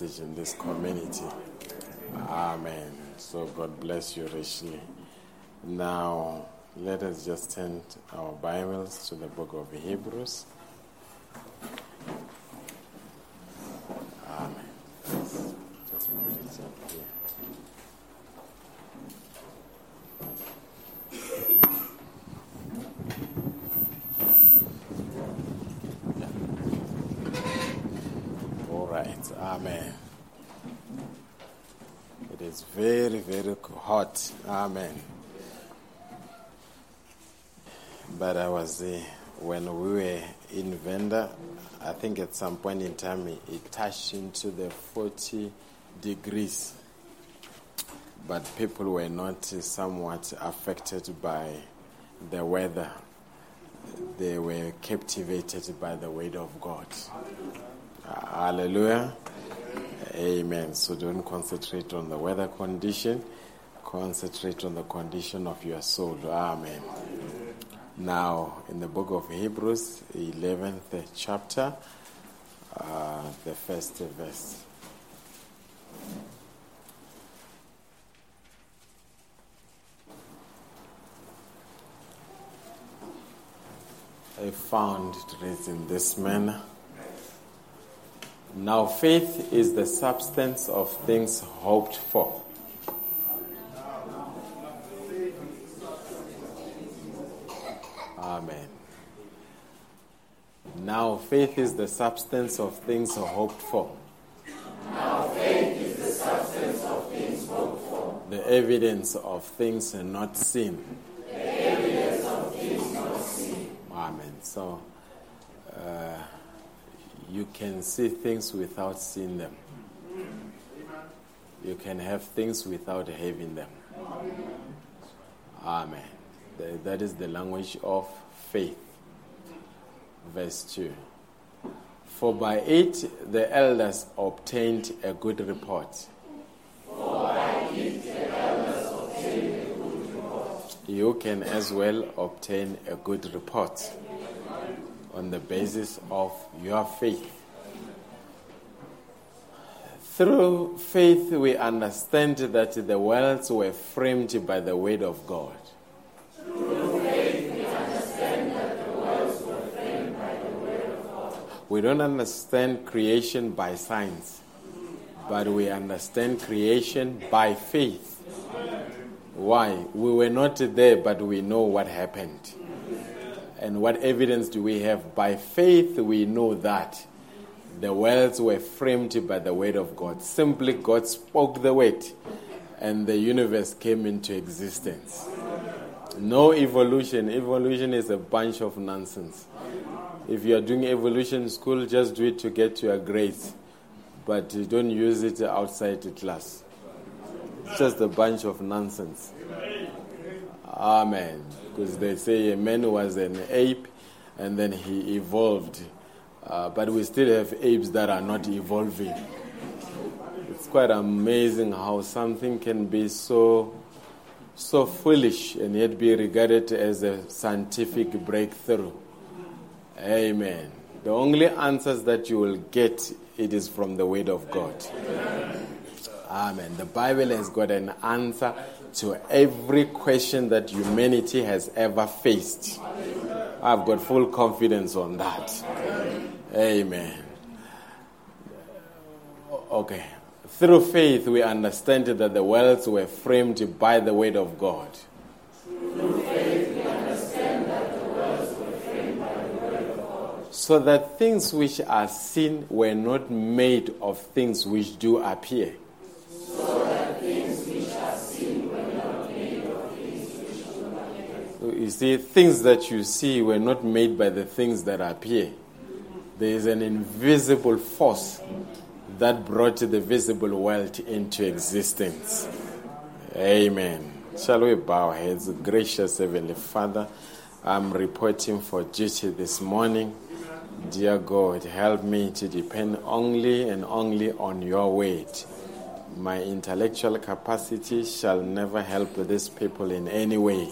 message in this community. Amen. So God bless you richly. Now, let us just turn our Bibles to the book of Hebrews. Amen. Just put it up here. All right. Amen. It is very, very hot. Amen. But I was, uh, when we were in Venda, I think at some point in time it, touched into the 40 degrees. But people were not somewhat affected by the weather. They were captivated by the word of God. Hallelujah. Amen. So don't concentrate on the weather condition, concentrate on the condition of your soul. Amen. Now, in the book of Hebrews, 11th chapter, uh, the first verse. I found it reads in this manner. Now, faith is the substance of things hoped for. Amen. Now, faith is the substance of things hoped for. Now faith is the substance of things hoped for, The evidence of things not seen. the evidence of things not seen. Amen. So, uh, you can see things without seeing them. You can have things without having them. Amen. Th- That is the language of faith. Verse 2. For by it the elders obtained a good report. You can as well obtain a good report on the basis of your faith. Through faith, we understand that the worlds were framed by the word of God. We don't understand creation by science, but we understand creation by faith. Why? We were not there, but we know what happened. And what evidence do we have? By faith, we know that the worlds were framed by the word of God. Simply, God spoke the word, and the universe came into existence. No evolution. Evolution is a bunch of nonsense. If you are doing evolution school, just do it to get your grades, but don't use it outside the class. It's just a bunch of nonsense. Amen. Because they say a man was an ape and then he evolved. Uh, but we still have apes that are not evolving. It's quite amazing how something can be so so foolish and yet be regarded as a scientific breakthrough. Amen. The only answers that you will get it is from the word of God. Amen. The Bible has got an answer to every question that humanity has ever faced. I've got full confidence on that. Amen. Okay. Through faith, we understand that the worlds were framed by the word of God. So that things which are seen were not made of things which do appear. You see, things that you see were not made by the things that appear. There is an invisible force that brought the visible world into existence. Amen. Shall we bow heads? Gracious Heavenly Father, I'm reporting for duty this morning. Dear God, help me to depend only and only on your word. My intellectual capacity shall never help these people in any way.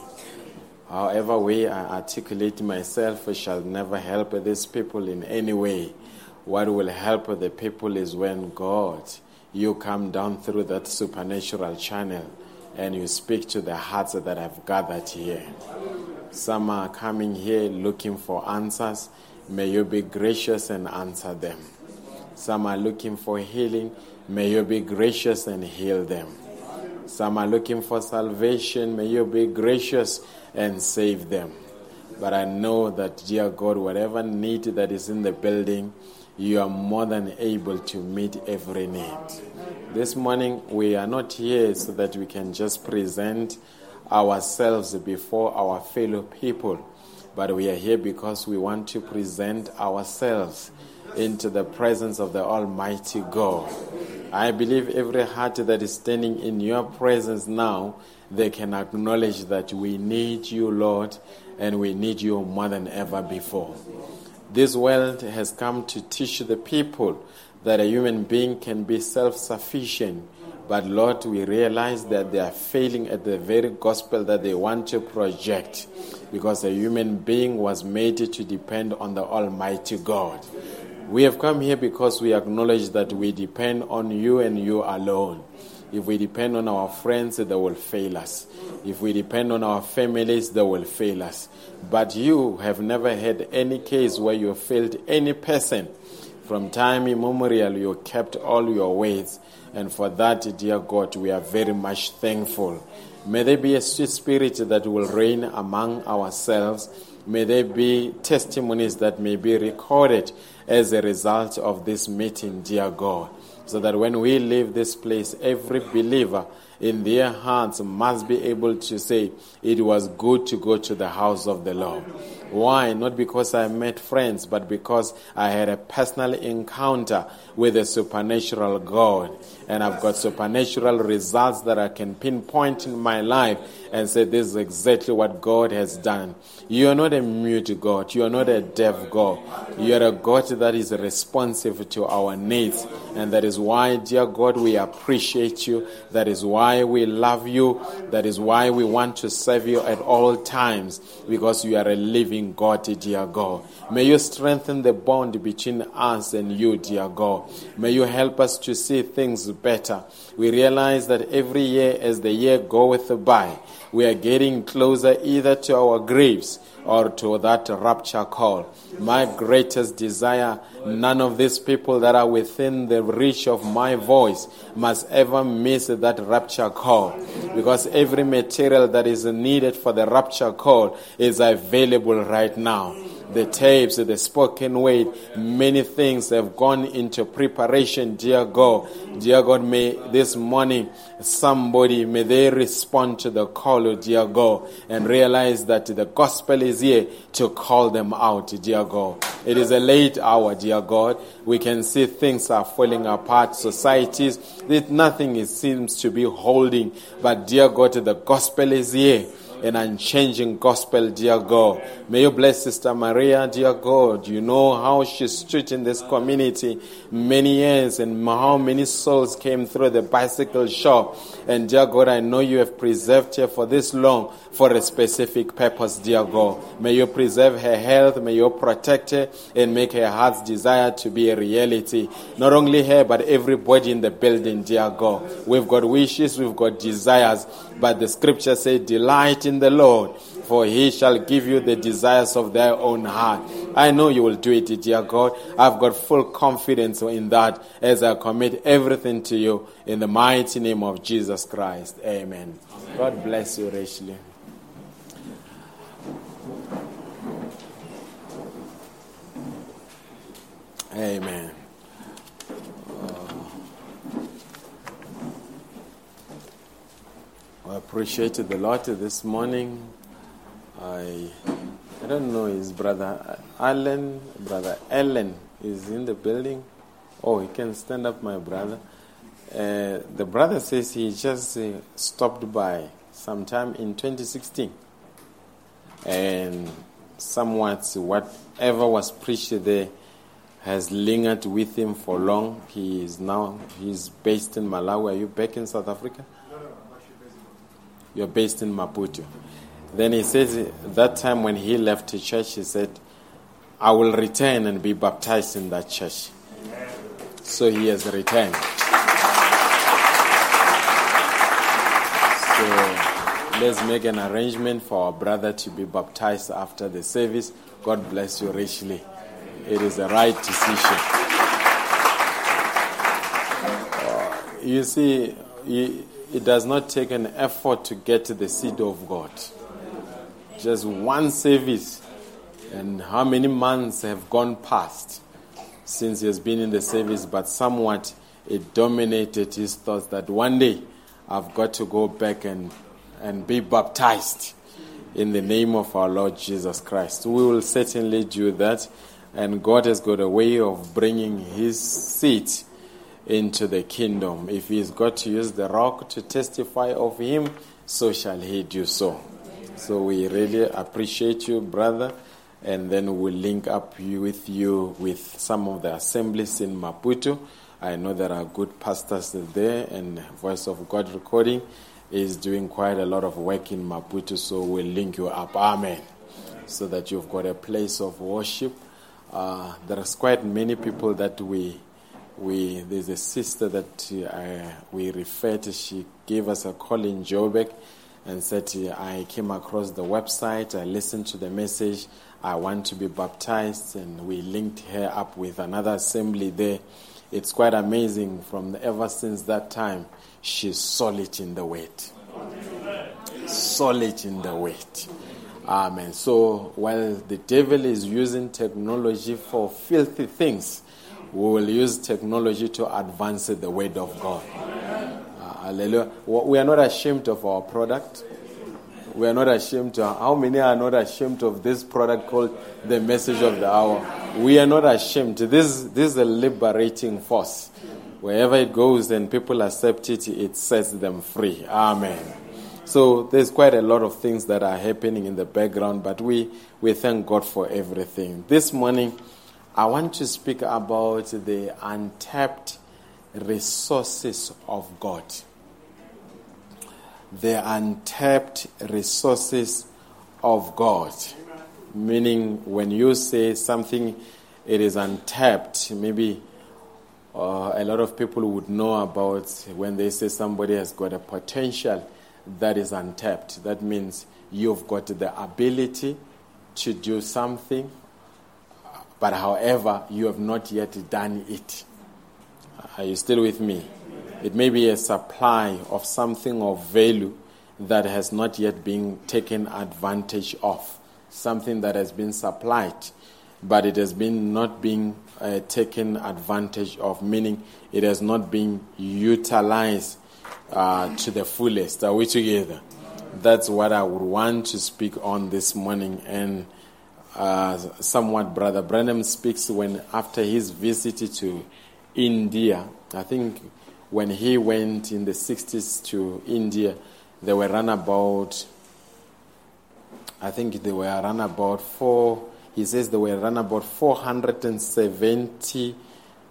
However way I articulate myself shall never help these people in any way. What will help the people is when God, you come down through that supernatural channel and you speak to the hearts that have gathered here. Some are coming here looking for answers. May you be gracious and answer them. Some are looking for healing. May you be gracious and heal them. Some are looking for salvation. May you be gracious and save them. But I know that, dear God, whatever need that is in the building, you are more than able to meet every need. This morning, we are not here so that we can just present ourselves before our fellow people, but we are here because we want to present ourselves into the presence of the Almighty God. I believe every heart that is standing in your presence now, they can acknowledge that we need you, Lord, and we need you more than ever before. This world has come to teach the people that a human being can be self sufficient. But Lord, we realize that they are failing at the very gospel that they want to project because a human being was made to depend on the Almighty God. We have come here because we acknowledge that we depend on you and you alone. If we depend on our friends, they will fail us. If we depend on our families, they will fail us. But you have never had any case where you failed any person. From time immemorial, you kept all your ways. And for that, dear God, we are very much thankful. May there be a sweet spirit that will reign among ourselves. May there be testimonies that may be recorded as a result of this meeting, dear God. So that when we leave this place, every believer in their hearts must be able to say, It was good to go to the house of the Lord. Why? Not because I met friends, but because I had a personal encounter with a supernatural God. And I've got supernatural results that I can pinpoint in my life and say, This is exactly what God has done. You are not a mute God. You are not a deaf God. You are a God that is responsive to our needs. And that is why, dear God, we appreciate you. That is why we love you. That is why we want to serve you at all times because you are a living God, dear God. May you strengthen the bond between us and you, dear God. May you help us to see things better. We realize that every year, as the year goeth by, we are getting closer either to our graves or to that rapture call. My greatest desire, none of these people that are within the reach of my voice must ever miss that rapture call. Because every material that is needed for the rapture call is available right now the tapes, the spoken word, many things have gone into preparation, dear God. Dear God, may this morning somebody, may they respond to the call, oh dear God, and realize that the gospel is here to call them out, dear God. It is a late hour, dear God. We can see things are falling apart, societies, that nothing seems to be holding. But dear God, the gospel is here an unchanging gospel, dear God. May you bless Sister Maria, dear God. You know how she stood in this community many years and how many souls came through the bicycle shop. And dear God, I know you have preserved her for this long for a specific purpose, dear God. May you preserve her health, may you protect her, and make her heart's desire to be a reality. Not only her, but everybody in the building, dear God. We've got wishes, we've got desires, but the scripture says, Delight in the Lord, for he shall give you the desires of thy own heart. I know you will do it, dear God. I've got full confidence in that as I commit everything to you in the mighty name of Jesus Christ. Amen. God bless you richly. Amen. I appreciated the Lord this morning. I I don't know his brother Alan, brother Ellen is in the building. Oh, he can stand up, my brother. Uh, the brother says he just uh, stopped by sometime in 2016, and somewhat whatever was preached there has lingered with him for long. He is now he's based in Malawi. Are you back in South Africa? No, no, I'm actually based in Maputo. You're based in Maputo. Then he says that time when he left the church, he said, "I will return and be baptized in that church." So he has returned. So let's make an arrangement for our brother to be baptized after the service. God bless you richly. It is the right decision. Uh, you see, it does not take an effort to get to the seed of God. Just one service, and how many months have gone past since he has been in the service, but somewhat it dominated his thoughts that one day I've got to go back and, and be baptized in the name of our Lord Jesus Christ. We will certainly do that. And God has got a way of bringing his seat into the kingdom. If he's got to use the rock to testify of him, so shall he do so. So we really appreciate you, brother. And then we'll link up with you with some of the assemblies in Maputo. I know there are good pastors there, and Voice of God Recording is doing quite a lot of work in Maputo, so we'll link you up. Amen. So that you've got a place of worship uh, there's quite many people that we we there's a sister that uh, we refer to. She gave us a call in Joburg and said, "I came across the website. I listened to the message. I want to be baptized." And we linked her up with another assembly there. It's quite amazing. From ever since that time, she's solid in the weight. Solid in the weight. Amen. So while the devil is using technology for filthy things, we will use technology to advance the word of God. Uh, hallelujah. We are not ashamed of our product. We are not ashamed. Of, how many are not ashamed of this product called the message of the hour? We are not ashamed. This, this is a liberating force. Wherever it goes and people accept it, it sets them free. Amen. So there's quite a lot of things that are happening in the background, but we, we thank God for everything. This morning, I want to speak about the untapped resources of God. The untapped resources of God. Meaning, when you say something, it is untapped, maybe uh, a lot of people would know about when they say somebody has got a potential that is untapped. That means you've got the ability to do something, but however, you have not yet done it. Are you still with me? It may be a supply of something of value that has not yet been taken advantage of, something that has been supplied, but it has been not being uh, taken advantage of, meaning it has not been utilized uh, to the fullest. Are we together? That's what I would want to speak on this morning. And uh, somewhat, Brother Branham speaks when after his visit to India, I think when he went in the 60s to India, they were run about, I think they were run about four, he says they were run about 470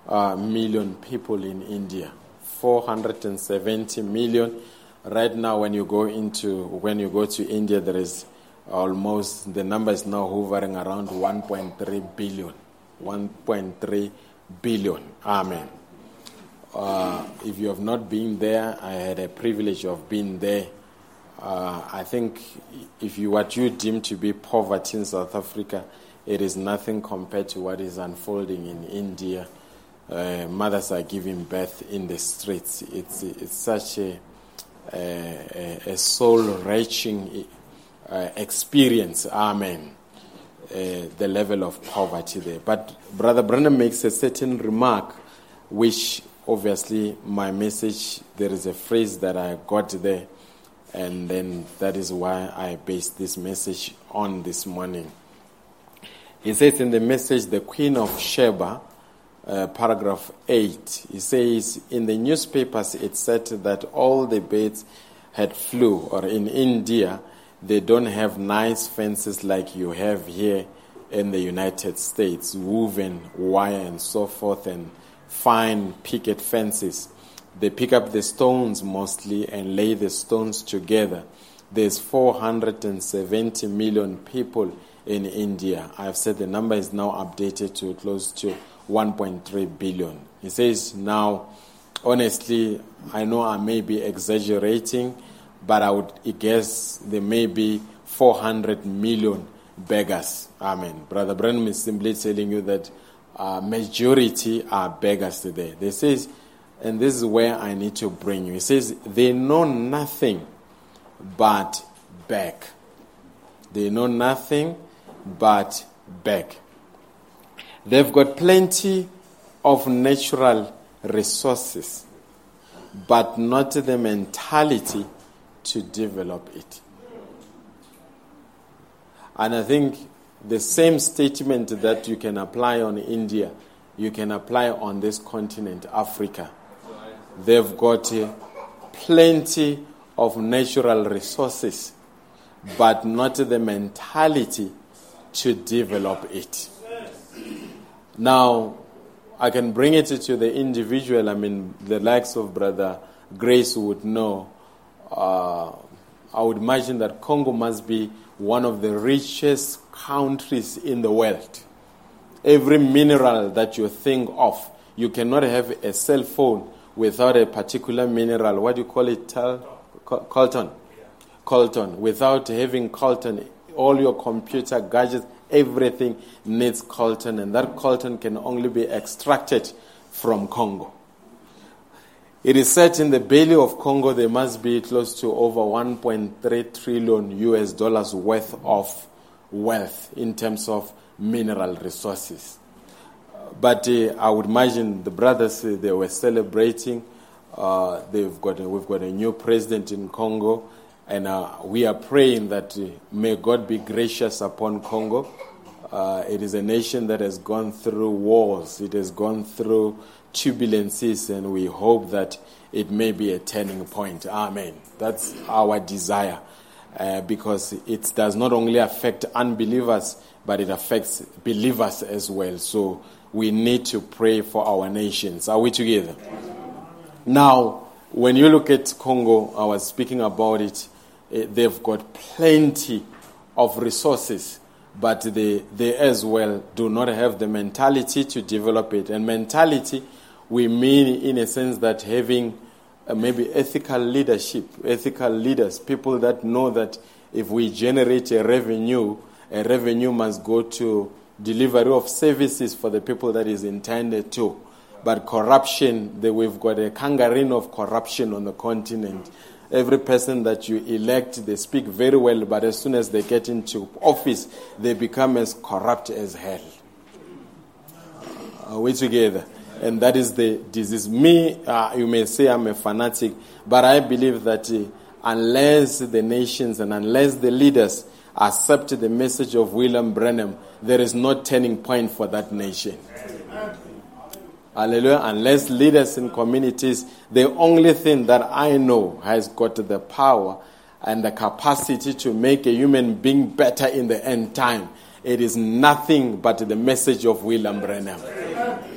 uh, million people in India. 470 million. Right now, when you go into when you go to India, there is almost the number is now hovering around 1.3 billion. 1.3 billion. Amen. Uh, if you have not been there, I had a privilege of being there. Uh, I think if you what you deem to be poverty in South Africa, it is nothing compared to what is unfolding in India. Uh, mothers are giving birth in the streets. It's it's such a a, a soul-wrenching uh, experience. Amen. Uh, the level of poverty there. But Brother Branham makes a certain remark, which obviously my message, there is a phrase that I got there, and then that is why I based this message on this morning. He says in the message, the Queen of Sheba, uh, paragraph 8, he says, In the newspapers it said that all the birds had flew, or in India, they don't have nice fences like you have here in the United States, woven wire and so forth, and fine picket fences. They pick up the stones mostly and lay the stones together. There's 470 million people in India. I've said the number is now updated to close to 1.3 billion. He says, now, honestly, I know I may be exaggerating, but I would guess there may be 400 million beggars. Amen. Brother Branham is simply telling you that uh, majority are beggars today. They says, and this is where I need to bring you. He says, they know nothing but beg. They know nothing but beg. They've got plenty of natural resources, but not the mentality to develop it. And I think the same statement that you can apply on India, you can apply on this continent, Africa. They've got uh, plenty of natural resources, but not the mentality to develop it. Now, I can bring it to the individual. I mean, the likes of Brother Grace would know. Uh, I would imagine that Congo must be one of the richest countries in the world. Every mineral that you think of, you cannot have a cell phone without a particular mineral. What do you call it? Coltan. Coltan. Without having coltan, all your computer gadgets, everything needs coltan, and that coltan can only be extracted from Congo. It is said in the belly of Congo there must be close to over 1.3 trillion US dollars worth of wealth in terms of mineral resources. But uh, I would imagine the brothers uh, they were celebrating. Uh, they've got we've got a new president in Congo, and uh, we are praying that uh, may God be gracious upon Congo. Uh, it is a nation that has gone through wars. It has gone through turbulences, and we hope that it may be a turning point. Amen. That's our desire. Uh, because it does not only affect unbelievers, but it affects believers as well. So we need to pray for our nations. Are we together? Now, when you look at Congo, I was speaking about it, uh, they've got plenty of resources, but they, they as well do not have the mentality to develop it. And mentality we mean, in a sense, that having uh, maybe ethical leadership, ethical leaders, people that know that if we generate a revenue, a revenue must go to delivery of services for the people that is intended to. But corruption, the, we've got a kangaroo of corruption on the continent. Every person that you elect, they speak very well, but as soon as they get into office, they become as corrupt as hell. Are we together? And that is the disease. Me, uh, you may say I'm a fanatic, but I believe that uh, unless the nations and unless the leaders accept the message of William Branham, there is no turning point for that nation. Hallelujah. Unless leaders in communities, the only thing that I know has got the power and the capacity to make a human being better in the end time. It is nothing but the message of William Branham.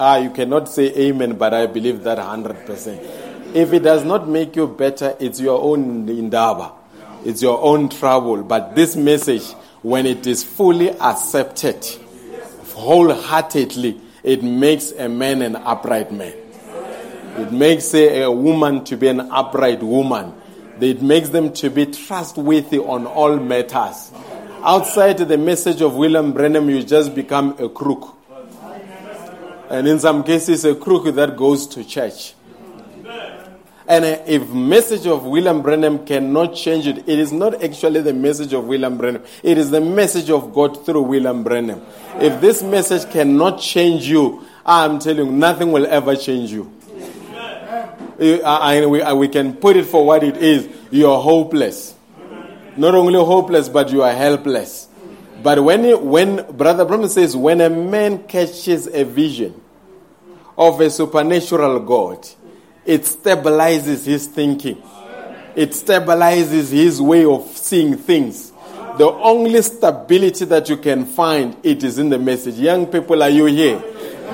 Ah, you cannot say amen, but I believe that 100%. If it does not make you better, it's your own indaba. It's your own trouble. But this message, when it is fully accepted, wholeheartedly, it makes a man an upright man. It makes a, a woman to be an upright woman. It makes them to be trustworthy on all matters. Outside the message of William Branham, you just become a crook. And in some cases, a crook that goes to church. And if message of William Branham cannot change it, it is not actually the message of William Branham. It is the message of God through William Branham. If this message cannot change you, I'm telling you, nothing will ever change you. We, we can put it for what it is. You are hopeless. Not only hopeless, but you are helpless. But when, when Brother Branham says, when a man catches a vision of a supernatural God, it stabilizes his thinking. It stabilizes his way of seeing things. The only stability that you can find, it is in the message. Young people, are you here?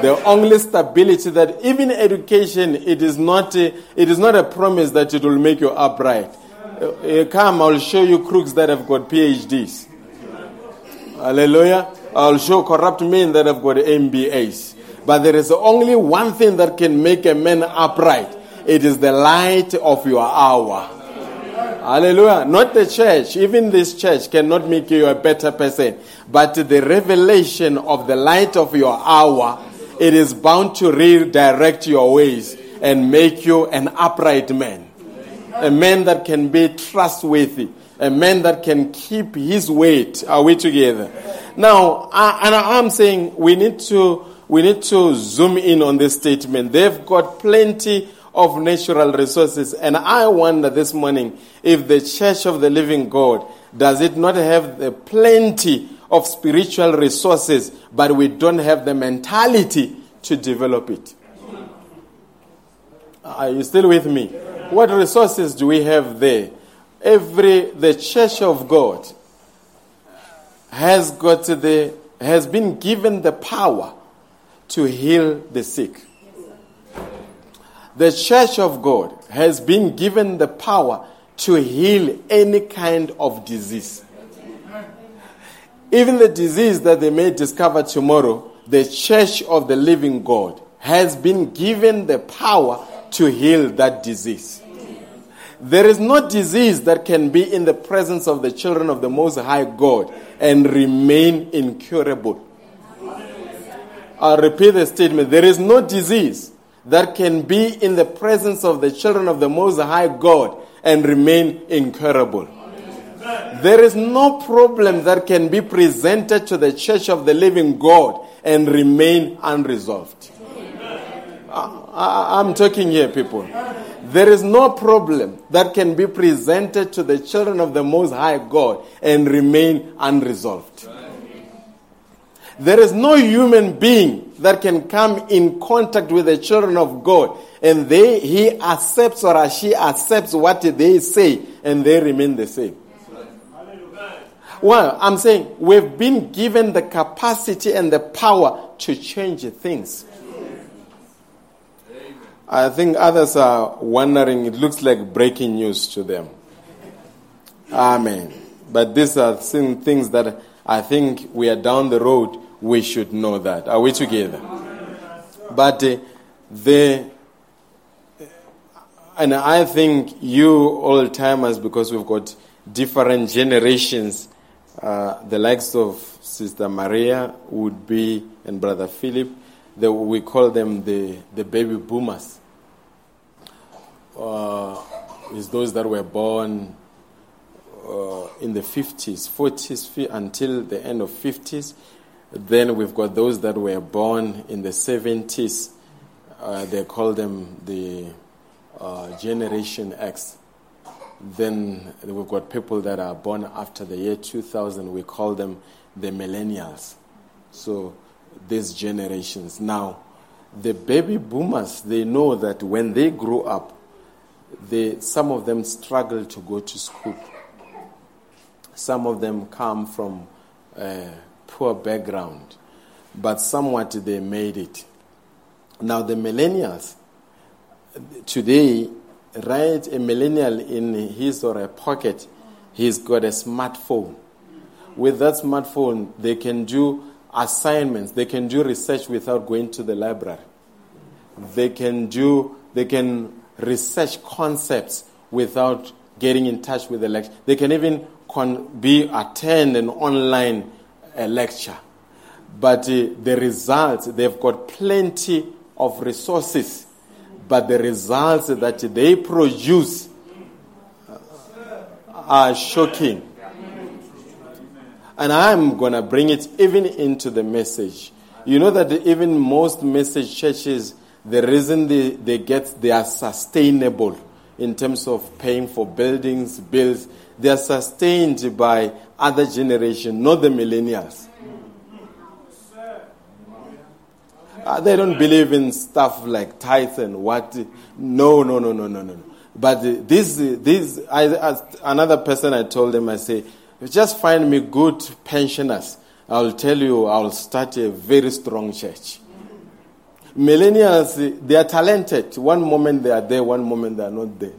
The only stability that even education, it is not a, it is not a promise that it will make you upright. Uh, uh come, I'll show you crooks that have got PhDs. Hallelujah. I'll show corrupt men that have got MBAs. But there is only one thing that can make a man upright. It is the light of your hour. Hallelujah. Not the church. Even this church cannot make you a better person. But the revelation of the light of your hour, it is bound to redirect your ways and make you an upright man. A man that can be trustworthy. A man that can keep his weight. Are we together? Now, I, and I'm saying we need to we need to zoom in on this statement. They've got plenty of natural resources. And I wonder this morning if the church of the living God does it not have the plenty of spiritual resources, but we don't have the mentality to develop it. Are you still with me? What resources do we have there? Every the church of God has got the has been given the power to heal the sick. The church of God has been given the power to heal any kind of disease. Even the disease that they may discover tomorrow, the church of the living God has been given the power to heal that disease. There is no disease that can be in the presence of the children of the Most High God and remain incurable. I'll repeat the statement. There is no disease that can be in the presence of the children of the Most High God and remain incurable. There is no problem that can be presented to the church of the living God and remain unresolved. I, am talking here, people. There is no problem that can be presented to the children of the Most High God and remain unresolved. There is no human being that can come in contact with the children of God and they, he accepts or she accepts what they say and they remain the same. Well, I'm saying we've been given the capacity and the power to change things. I think others are wondering, it looks like breaking news to them. Amen. But these are things that I think we are down the road we should know that. Are we together? But uh, the and I think you old timers, because we've got different generations, uh, the likes of Sister Maria would be, and Brother Philip, the, we call them the, the baby boomers. Uh, is those that were born uh, in the 50s, 40s, until the end of 50s. Then we've got those that were born in the 70s. Uh, they call them the uh, Generation X. Then we've got people that are born after the year 2000. We call them the millennials. So these generations. Now, the baby boomers, they know that when they grow up, they, some of them struggle to go to school. Some of them come from a poor background, but somewhat they made it. Now, the millennials, today, right, a millennial in his or her pocket, he's got a smartphone. With that smartphone, they can do assignments, they can do research without going to the library. They can do, they can research concepts without getting in touch with the lecture. They can even con- be attend an online uh, lecture. But uh, the results, they've got plenty of resources, but the results that they produce are shocking. And I'm going to bring it even into the message. You know that even most message churches, the reason they, they get, they are sustainable in terms of paying for buildings, bills. They are sustained by other generation, not the millennials. Uh, they don't believe in stuff like tithe and what. No, no, no, no, no, no. But this, this, I, another person I told them, I say, just find me good pensioners. I'll tell you, I'll start a very strong church. Millennials, they are talented. One moment they are there, one moment they are not there.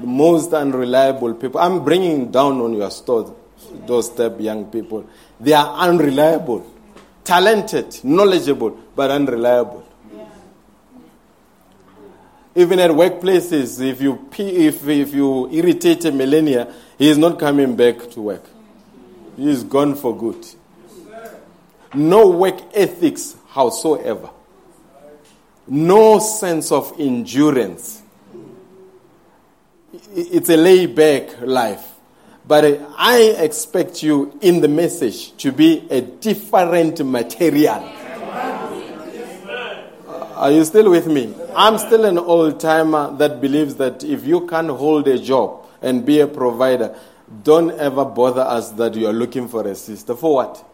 The most unreliable people. I'm bringing down on your store, doorstep young people. They are unreliable, talented, knowledgeable, but unreliable. Even at workplaces, if you, if, if you irritate a millennial, he is not coming back to work. He is gone for good. No work ethics howsoever. No sense of endurance. It's a lay back life. But I expect you in the message to be a different material. Are you still with me? I'm still an old timer that believes that if you can't hold a job and be a provider, don't ever bother us that you are looking for a sister. For what?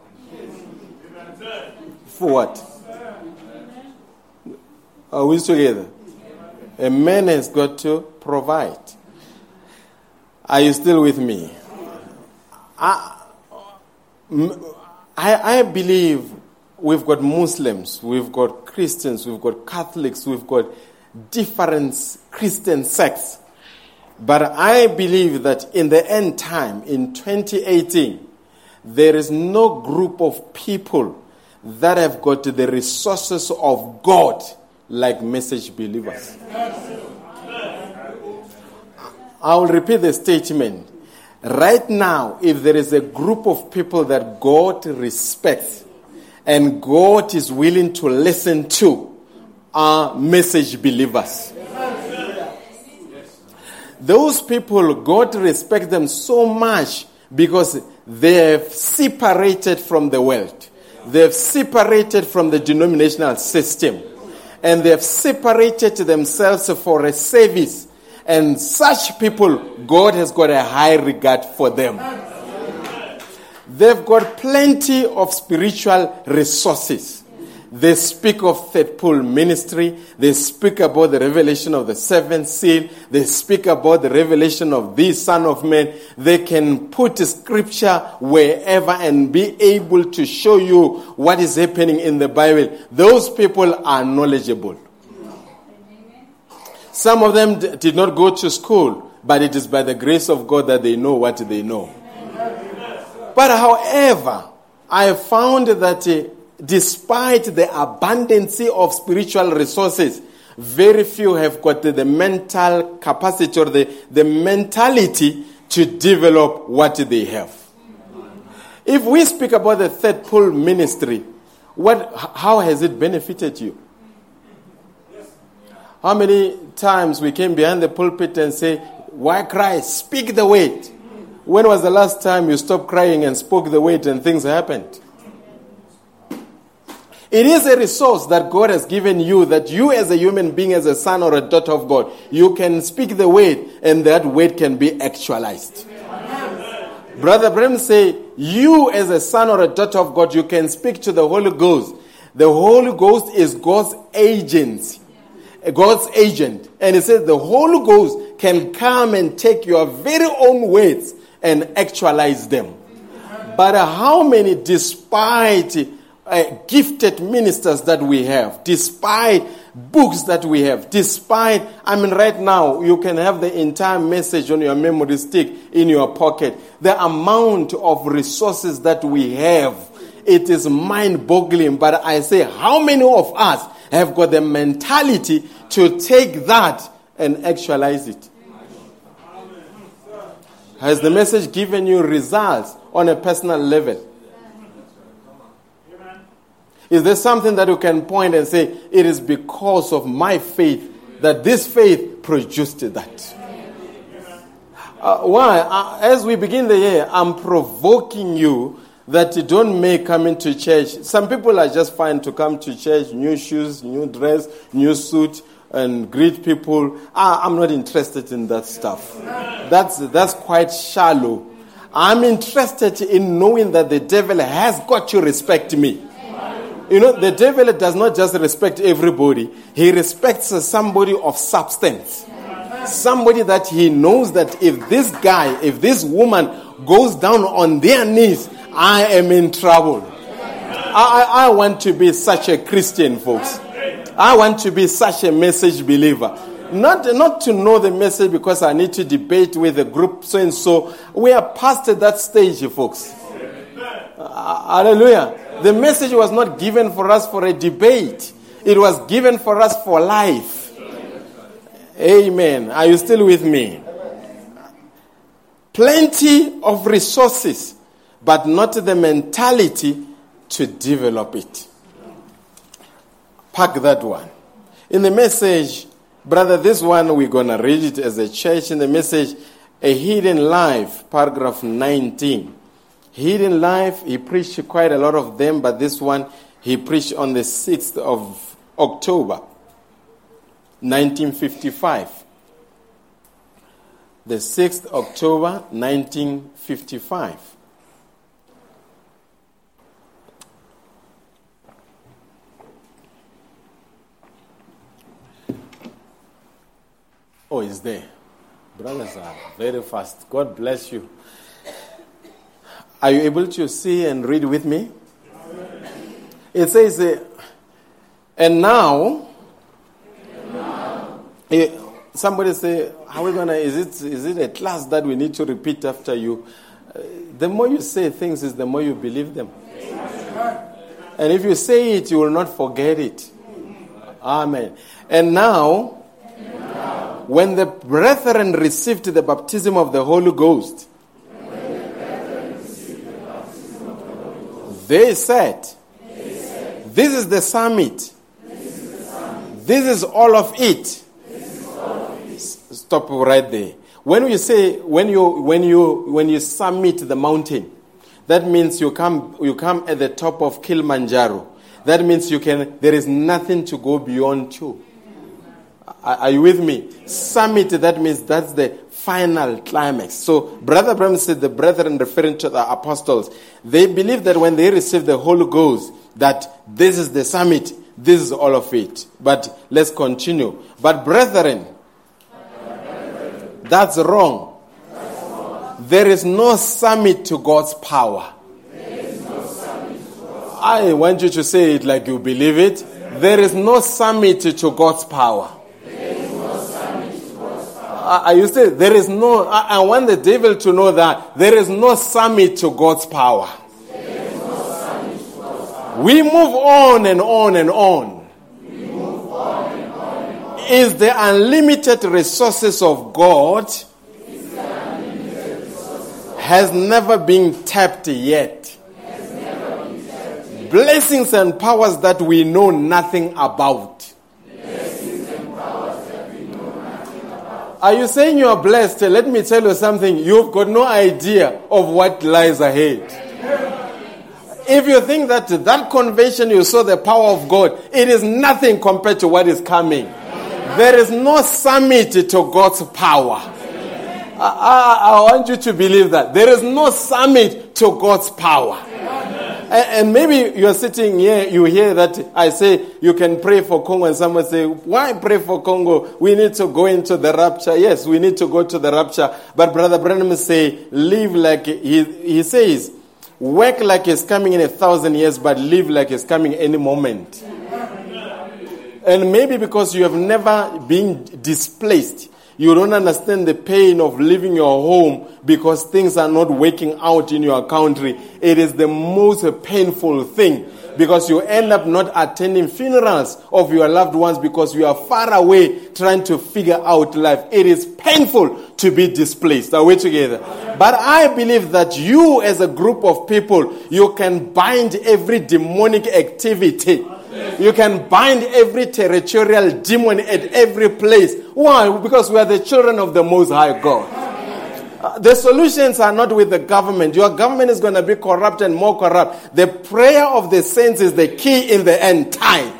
For what? Are we together? A man has got to provide. Are you still with me? I, I, I believe we've got Muslims, we've got Christians, we've got Catholics, we've got different Christian sects. But I believe that in the end time, in 2018, there is no group of people that have got the resources of God like message believers. I will repeat the statement. Right now, if there is a group of people that God respects and God is willing to listen to, are message believers. Those people, God respects them so much because they have separated from the world. They have separated from the denominational system. And they have separated themselves for a service. And such people, God has got a high regard for them. They've got plenty of spiritual resources. They speak of third pull ministry. They speak about the revelation of the seventh seal. They speak about the revelation of the Son of Man. They can put scripture wherever and be able to show you what is happening in the Bible. Those people are knowledgeable. Some of them d- did not go to school, but it is by the grace of God that they know what they know. But however, I found that uh, despite the abundance of spiritual resources, very few have got the, mental capacity or the, the mentality to develop what they have. If we speak about the third pull ministry, what, how has it benefited you? How many times we came behind the pulpit and say, Why cry? Speak the word. When was the last time you stopped crying and spoke the word and things happened? It is a resource that God has given you that you, as a human being, as a son or a daughter of God, you can speak the word and that word can be actualized. Brother Branham say, you as a son or a daughter of God, you can speak to the Holy Ghost. The Holy Ghost is God's agent. God's agent. And he says the Holy Ghost can come and take your very own words and actualize them. But how many, despite uh, gifted ministers that we have, despite books that we have, despite, I mean, right now, you can have the entire message on your memory stick in your pocket. The amount of resources that we have, it is mind boggling. But I say, how many of us have got the mentality to take that and actualize it? Has the message given you results on a personal level? Is there something that you can point and say, it is because of my faith that this faith produced that? Uh, why? Uh, as we begin the year, I'm provoking you that you don't make coming to church. Some people are just fine to come to church, new shoes, new dress, new suit, and greet people. I'm not interested in that stuff. That's, that's quite shallow. I'm interested in knowing that the devil has got to respect me. You know, the devil does not just respect everybody, he respects somebody of substance. Somebody that he knows that if this guy, if this woman goes down on their knees, I am in trouble. I, I, want to be such a Christian, folks. I want to be such a message believer. Not, not to know the message because I need to debate with a group so and so. We are past that stage, folks. Uh, hallelujah. The message was not given for us for a debate, it was given for us for life. Amen. Are you still with me? Plenty of resources, but not the mentality to develop it. Pack that one. In the message, brother, this one we're going to read it as a church. In the message, A Hidden Life, paragraph 19. Hidden Life, he preached quite a lot of them, but this one he preached on the 6th of October, 1955. The 6th October, 1955. Oh, it's there. Brothers are very fast. God bless you. Are you able to see and read with me? It says, uh, and now, uh, somebody say, how we gonna? Is it is it a class that we need to repeat after you? Uh, the more you say things, is the more you believe them. And if you say it, you will not forget it. Amen. And now, when the brethren received the baptism of the Holy Ghost, They said, This is the summit. This is, all of it. Stop right there. When you say when you when you when you summit the mountain, that means you come you come at the top of Kilimanjaro. That means you can there is nothing to go beyond you. Are you with me? Summit, that means that's the final climax. So, Brother Branham said the brethren, referring to the apostles, they believe that when they receive the Holy Ghost, that this is the summit, this is all of it. But let's continue. But, brethren, that's wrong. There is no summit to God's power. I want you to say it like you believe it. There is no summit to God's power. I say, there is no, I, I, want the devil to know that there is no summit to God's power. We move on and on and on. is the unlimited resources of God has never been tapped yet. Blessings and powers that we know nothing about. Are you saying you are blessed? Let me tell you something. You've got no idea of what lies ahead. If you think that that convention you saw the power of God, it is nothing compared to what is coming. There is no summit to God's power. I, I, I want you to believe that. There is no summit to God's power. And, maybe you're sitting here, you hear that I say you can pray for Congo, and someone say, Why pray for Congo? We need to go into the rapture. Yes, we need to go to the rapture. But Brother Branham say, Live like he, he says, work like it's coming in a thousand years, but live like it's coming any moment. And maybe because you have never been displaced, you don't understand the pain of leaving your home because things are not working out in your country. It is the most painful thing because you end up not attending funerals of your loved ones because you are far away trying to figure out life. It is painful to be displaced. Are we together? But I believe that you as a group of people, you can bind every demonic activity you can bind every territorial demon at every place. Why? Because we are the children of the Most High God. Uh, the solutions are not with the government. Your government is going to be corrupt and more corrupt. The prayer of the saints is the key in the end time.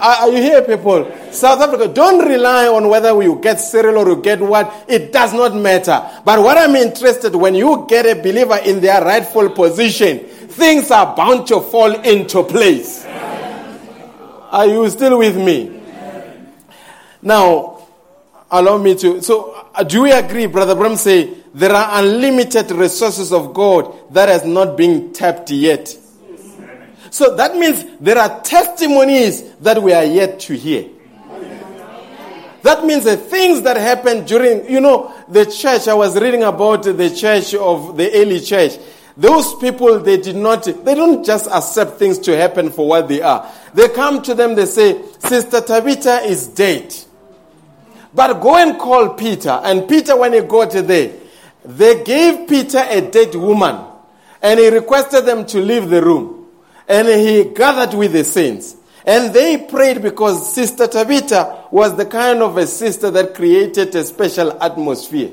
Are, are you here, people? South Africa, don't rely on whether you get cereal or you get what. It does not matter. But what I'm interested when you get a believer in their rightful position, things are bound to fall into place. Are you still with me? Now, allow me to. So, uh, do we agree, Brother Branham say, there are unlimited resources of God that has not been tapped yet? So that means there are testimonies that we are yet to hear. That means the things that happened during, you know, the church, I was reading about the church of the early church. Those people, they did not, they don't just accept things to happen for what they are. They come to them, they say, Sister Tabitha is dead. But go and call Peter. And Peter, when he got there, they gave Peter a dead woman. And he requested them to leave the room. And he gathered with the saints. And they prayed because Sister Tabitha was the kind of a sister that created a special atmosphere.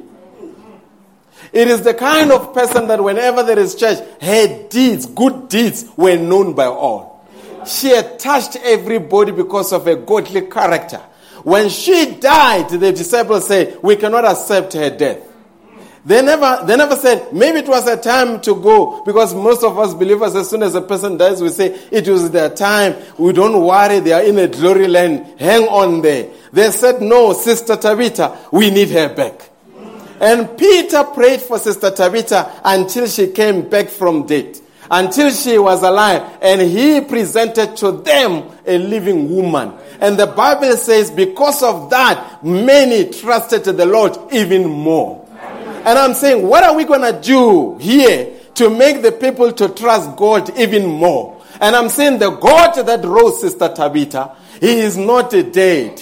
It is the kind of person that whenever there is church, her deeds, good deeds, were known by all. She had touched everybody because of her godly character. When she died, the disciples say, we cannot accept her death. They never, they never said, maybe it was a time to go, because most of us believers, as soon as a person dies, we say, it was their time. We don't worry, they are in a glory land. Hang on there. They said, no, Sister Tabitha, we need her back. And Peter prayed for Sister Tabitha until she came back from death, until she was alive. And he presented to them a living woman. And the Bible says, because of that, many trusted the Lord even more. And I'm saying, what are we going to do here to make the people to trust God even more? And I'm saying the God that rose Sister Tabitha, he is not dead.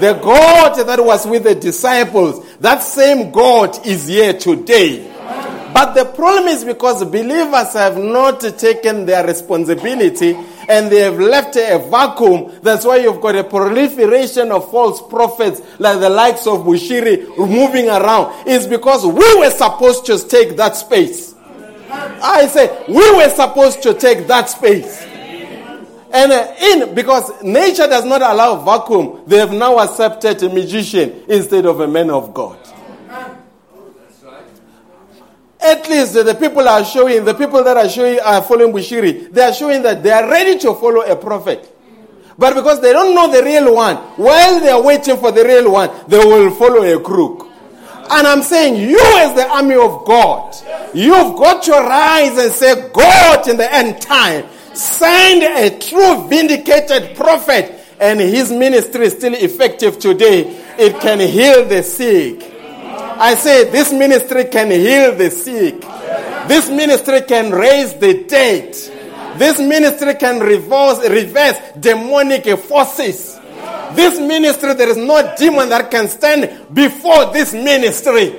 The God that was with the disciples, that same God is here today. But the problem is because believers have not taken their responsibility and they have left a vacuum. That's why you've got a proliferation of false prophets like the likes of Bushiri moving around. It's because we were supposed to take that space. I say, we were supposed to take that space. And uh, in because nature does not allow vacuum, they have now accepted a magician instead of a man of God. At least the people are showing, the people that are showing are following Bushiri, they are showing that they are ready to follow a prophet. But because they don't know the real one, while they are waiting for the real one, they will follow a crook. And I'm saying, you as the army of God, you've got to rise and say, God in the end time, send a true vindicated prophet and his ministry is still effective today. It can heal the sick. I say this ministry can heal the sick. This ministry can raise the dead. This ministry can reverse, reverse demonic forces. This ministry, there is no demon that can stand before this ministry.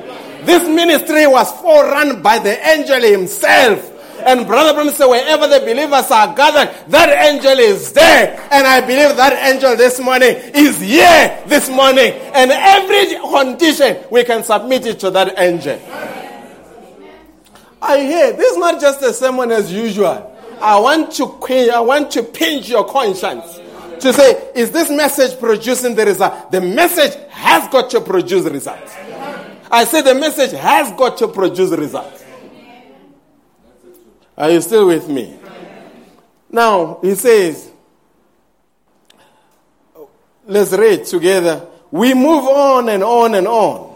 This ministry was forerun by the angel himself. And Brother Branham said, wherever the believers are gathered, that angel is there. And I believe that angel this morning is here this morning. And every condition, we can submit it to that angel. I hear this is not just a sermon as usual. I want to I want to pinch your conscience to say, is this message producing the result? The message has got to produce results. I say the message has got to produce results. Are you still with me? Now, he says, let's read together. We move on and on and on.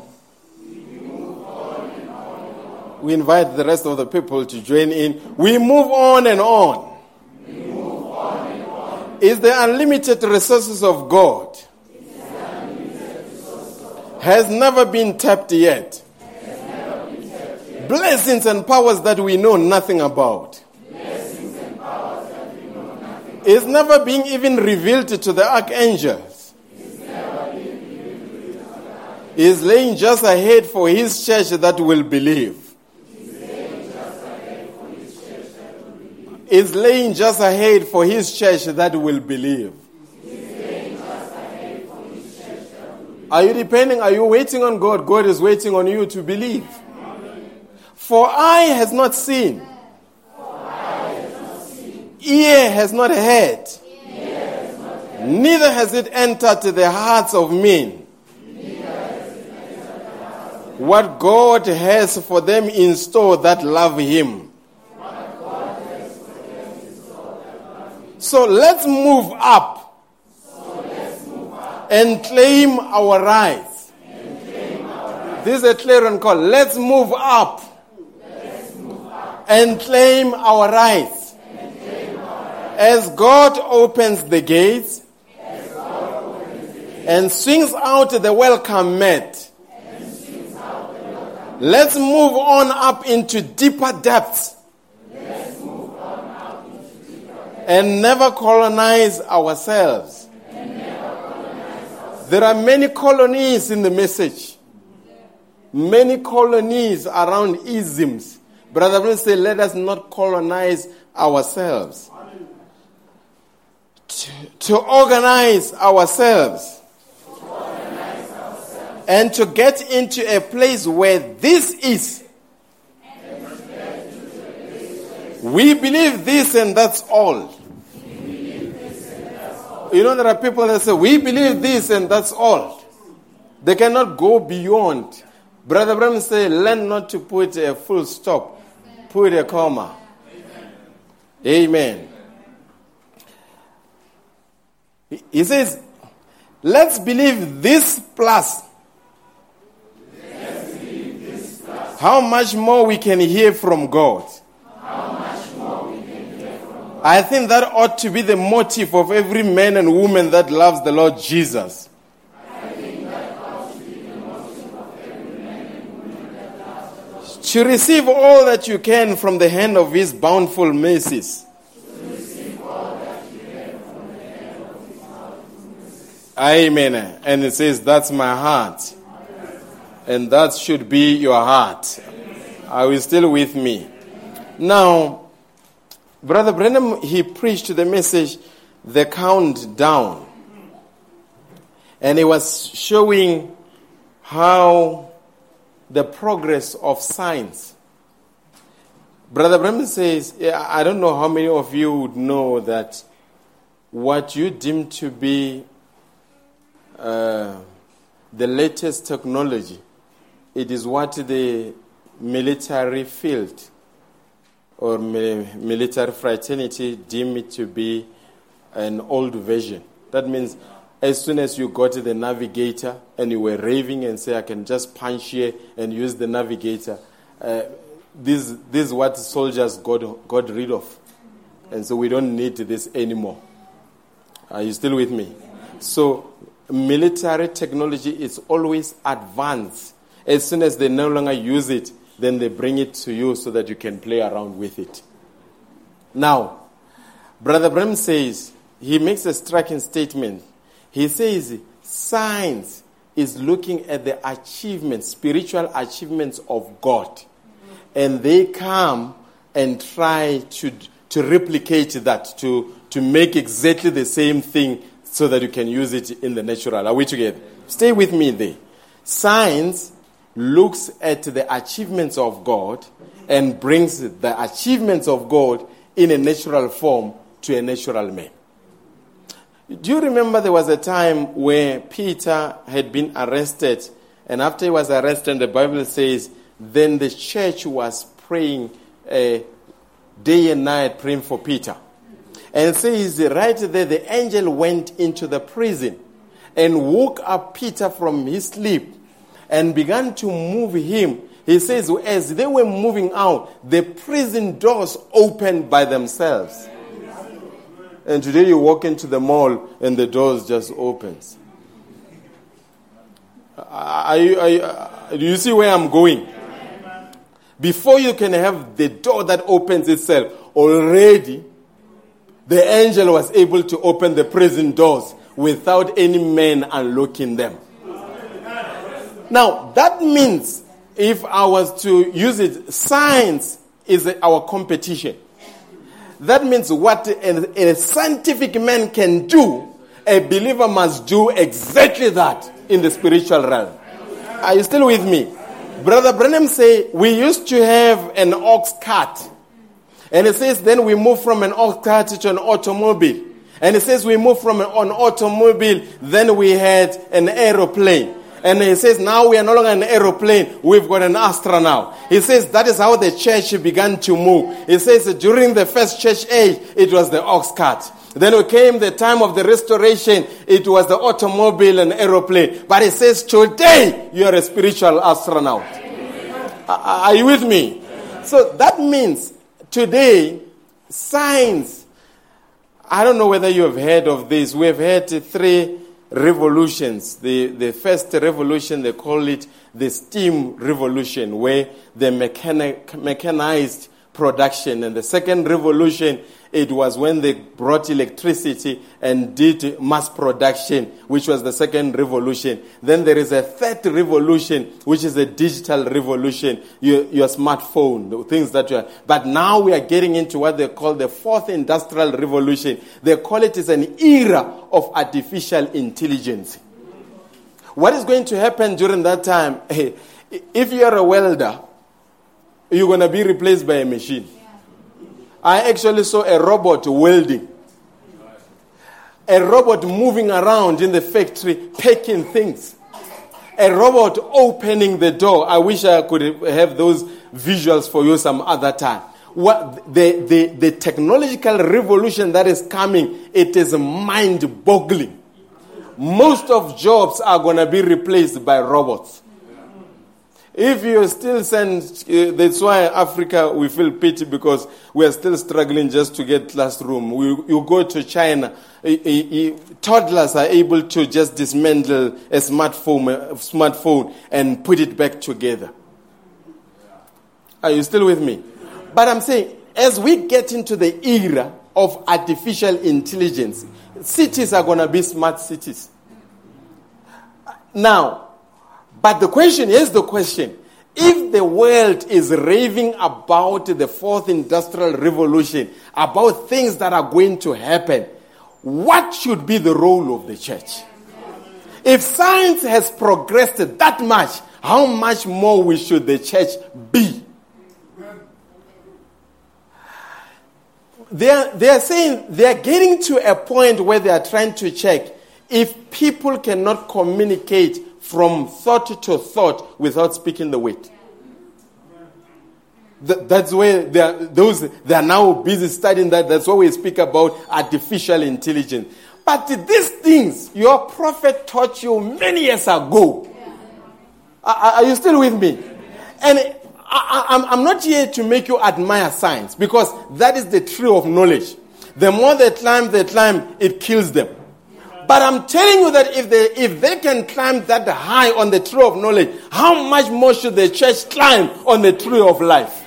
We invite the rest of the people to join in. We move on and on. Is the unlimited resources of God has never been tapped yet. Blessings and powers that we know nothing about. Is never being even revealed to the archangels. Is laying just ahead for his church that will believe. Is laying just ahead for his church that will believe. Are you depending? Are you waiting on God? God is waiting on you to believe. For eye has not seen, ear has not heard, neither has it entered the hearts of men. What God has for them in store that love Him. So let's move up and claim our rights. This is a clarion call. Let's move up, and claim our rights. As God opens the gates and swings out the welcome mat. Let's move on up into deeper depths and never colonize ourselves. There are many colonies in the message. Many colonies around isms. Brother Brown say, let us not colonize ourselves. To, to organize ourselves. And to get into a place where this is. We believe this and that's all. You know, there are people that say, we believe this and that's all. They cannot go beyond. Brother Branham say, learn not to put a full stop, put a comma. Amen. He says, let's believe this plus. Believe this plus. How much more we can hear from God. I think that ought to be the motive of every man and woman that loves the Lord Jesus. To receive all that you can from the hand of His bountiful mercies. Amen. And it says, That's my heart. And that should be your heart. Are you still with me? Now, Brother Branham, he preached the message, the countdown. And he was showing how the progress of science. Brother Branham says, I don't know how many of you would know that what you deem to be uh, the latest technology, it is what the military field or military fraternity deem it to be an old version. That means as soon as you got the navigator and you were raving and say, I can just punch here and use the navigator, uh, this, this is what soldiers got, got rid of. And so we don't need this anymore. Are you still with me? So, military technology is always advanced. As soon as they no longer use it, then they bring it to you so that you can play around with it. Now, Brother Branham says, he makes a striking statement. He says science is looking at the achievements, spiritual achievements of God. And they come and try to, to replicate that, to, to make exactly the same thing so that you can use it in the natural. Are we together? Stay with me there. Science looks at the achievements of God and brings the achievements of God in a natural form to a natural man. Do you remember there was a time where Peter had been arrested, and after he was arrested, the Bible says, then the church was praying uh, day and night, praying for Peter. And says right there, the angel went into the prison and woke up Peter from his sleep and began to move him. He says, as they were moving out, the prison doors opened by themselves. And today you walk into the mall and the doors just opens. Are you, are you, uh, do you see where I'm going? Before you can have the door that opens itself, already the angel was able to open the prison doors without any man unlocking them. Now, that means if I was to use it, science is our competition. That means what a, a scientific man can do, a believer must do exactly that in the spiritual realm. Are you still with me? Brother Branham say we used to have an ox cart. And it says then we move from an ox cart to an automobile. And it says we move from an automobile, then we had an aeroplane. And he says, now we are no longer an aeroplane, we've got an Astra now. He says that is how the church began to move. He says during the first church age, it was the ox cart. Then came the time of the restoration, it was the automobile and aeroplane. But he says, today you are a spiritual astronaut. Are you with me? So that means today, science, I don't know whether you have heard of this. We have had three revolutions. The, the first revolution, they call it the steam revolution, where the mechanic, mechanized production. And the second revolution, it was when they brought electricity and did mass production, which was the second revolution. Then there is a third revolution, which is a digital revolution, your, your smartphone, the things that you are. But now we are getting into what they call the fourth industrial revolution. They call it is an era of artificial intelligence. What is going to happen during that time? If you are a welder, you're going to be replaced by a machine. I actually saw a robot welding. A robot moving around in the factory, packing things. A robot opening the door. I wish I could have those visuals for you some other time. What the, the, the technological revolution that is coming, it is mind boggling. Most of jobs are going to be replaced by robots. If you still send, uh, that's why Africa we feel pity because we are still struggling just to get classroom. We, you go to China, toddlers are able to just dismantle a smartphone, a smartphone and put it back together. Are you still with me? But I'm saying, as we get into the era of artificial intelligence, cities are going to be smart cities. Now, but the question is the question. If the world is raving about the fourth industrial revolution, about things that are going to happen, what should be the role of the church? If science has progressed that much, how much more we should the church be? They are, they are saying they are getting to a point where they are trying to check if people cannot communicate from thought to thought without speaking the word. That's where they are, those they are now busy studying that. That's why we speak about artificial intelligence. But these things your prophet taught you many years ago. Are, are you still with me? And I, am not here to make you admire science because that is the tree of knowledge. The more they climb, they climb, it kills them. But I'm telling you that if they, if they can climb that high on the tree of knowledge, how much more should the church climb on the tree of life?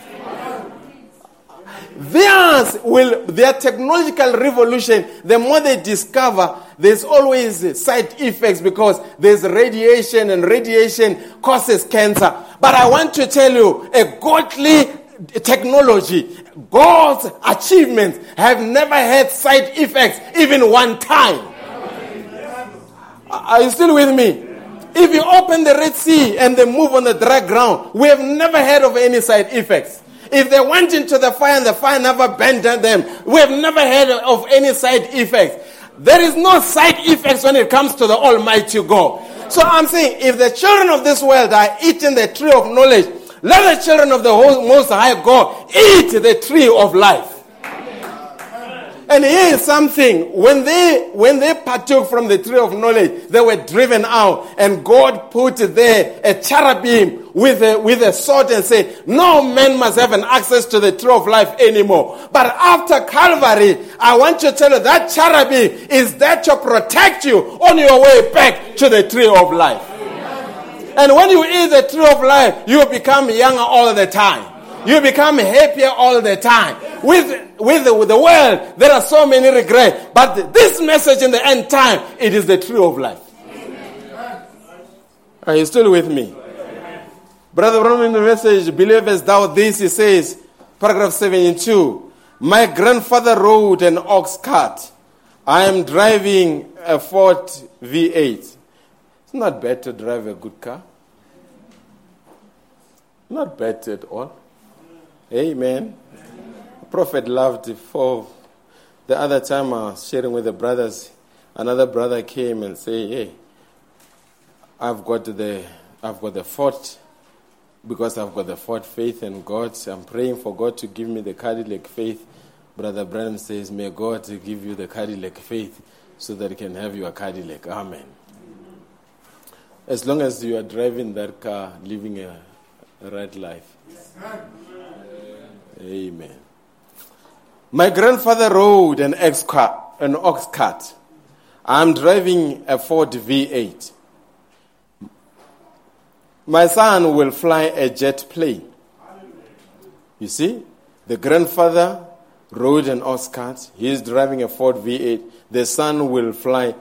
Theirs will, their technological revolution, the more they discover, there's always side effects because there's radiation and radiation causes cancer. But I want to tell you, a godly technology, God's achievements have never had side effects even one time. Are you still with me? If you open the Red Sea and they move on the dry ground, we have never heard of any side effects. If they went into the fire and the fire never burned them, we have never heard of any side effects. There is no side effects when it comes to the Almighty God. So I'm saying, if the children of this world are eating the tree of knowledge, let the children of the Most High God eat the tree of life. And here is something. When they, when they partook from the tree of knowledge, they were driven out. And God put there a cherubim with a, with a sword and said, no man must have an access to the tree of life anymore. But after Calvary, I want to tell you that cherubim is there to protect you on your way back to the tree of life. And when you eat the tree of life, you become younger all the time. You become happier all the time. With, with, the, with the world, there are so many regrets. But this message in the end time, it is the tree of life. Are you still with me? Brother Brown in the message, believers doubt this, he says, paragraph 72. My grandfather rode an ox cart. I am driving a Ford V8. It's not bad to drive a good car. Not bad at all. Amen. the Prophet loved for the other time I was sharing with the brothers, another brother came and said, Hey, I've got the I've got the Ford because I've got the Ford faith in God. I'm praying for God to give me the Cadillac faith. Brother Branham says, May God give you the Cadillac faith so that you can have your Cadillac. Amen. As long as you are driving that car, living a right life. Amen. My grandfather rode an, X car, an ox cart. I'm driving a Ford V8. My son will fly a jet plane. You see, the grandfather rode an ox cart. He's driving a Ford V8. The son will fly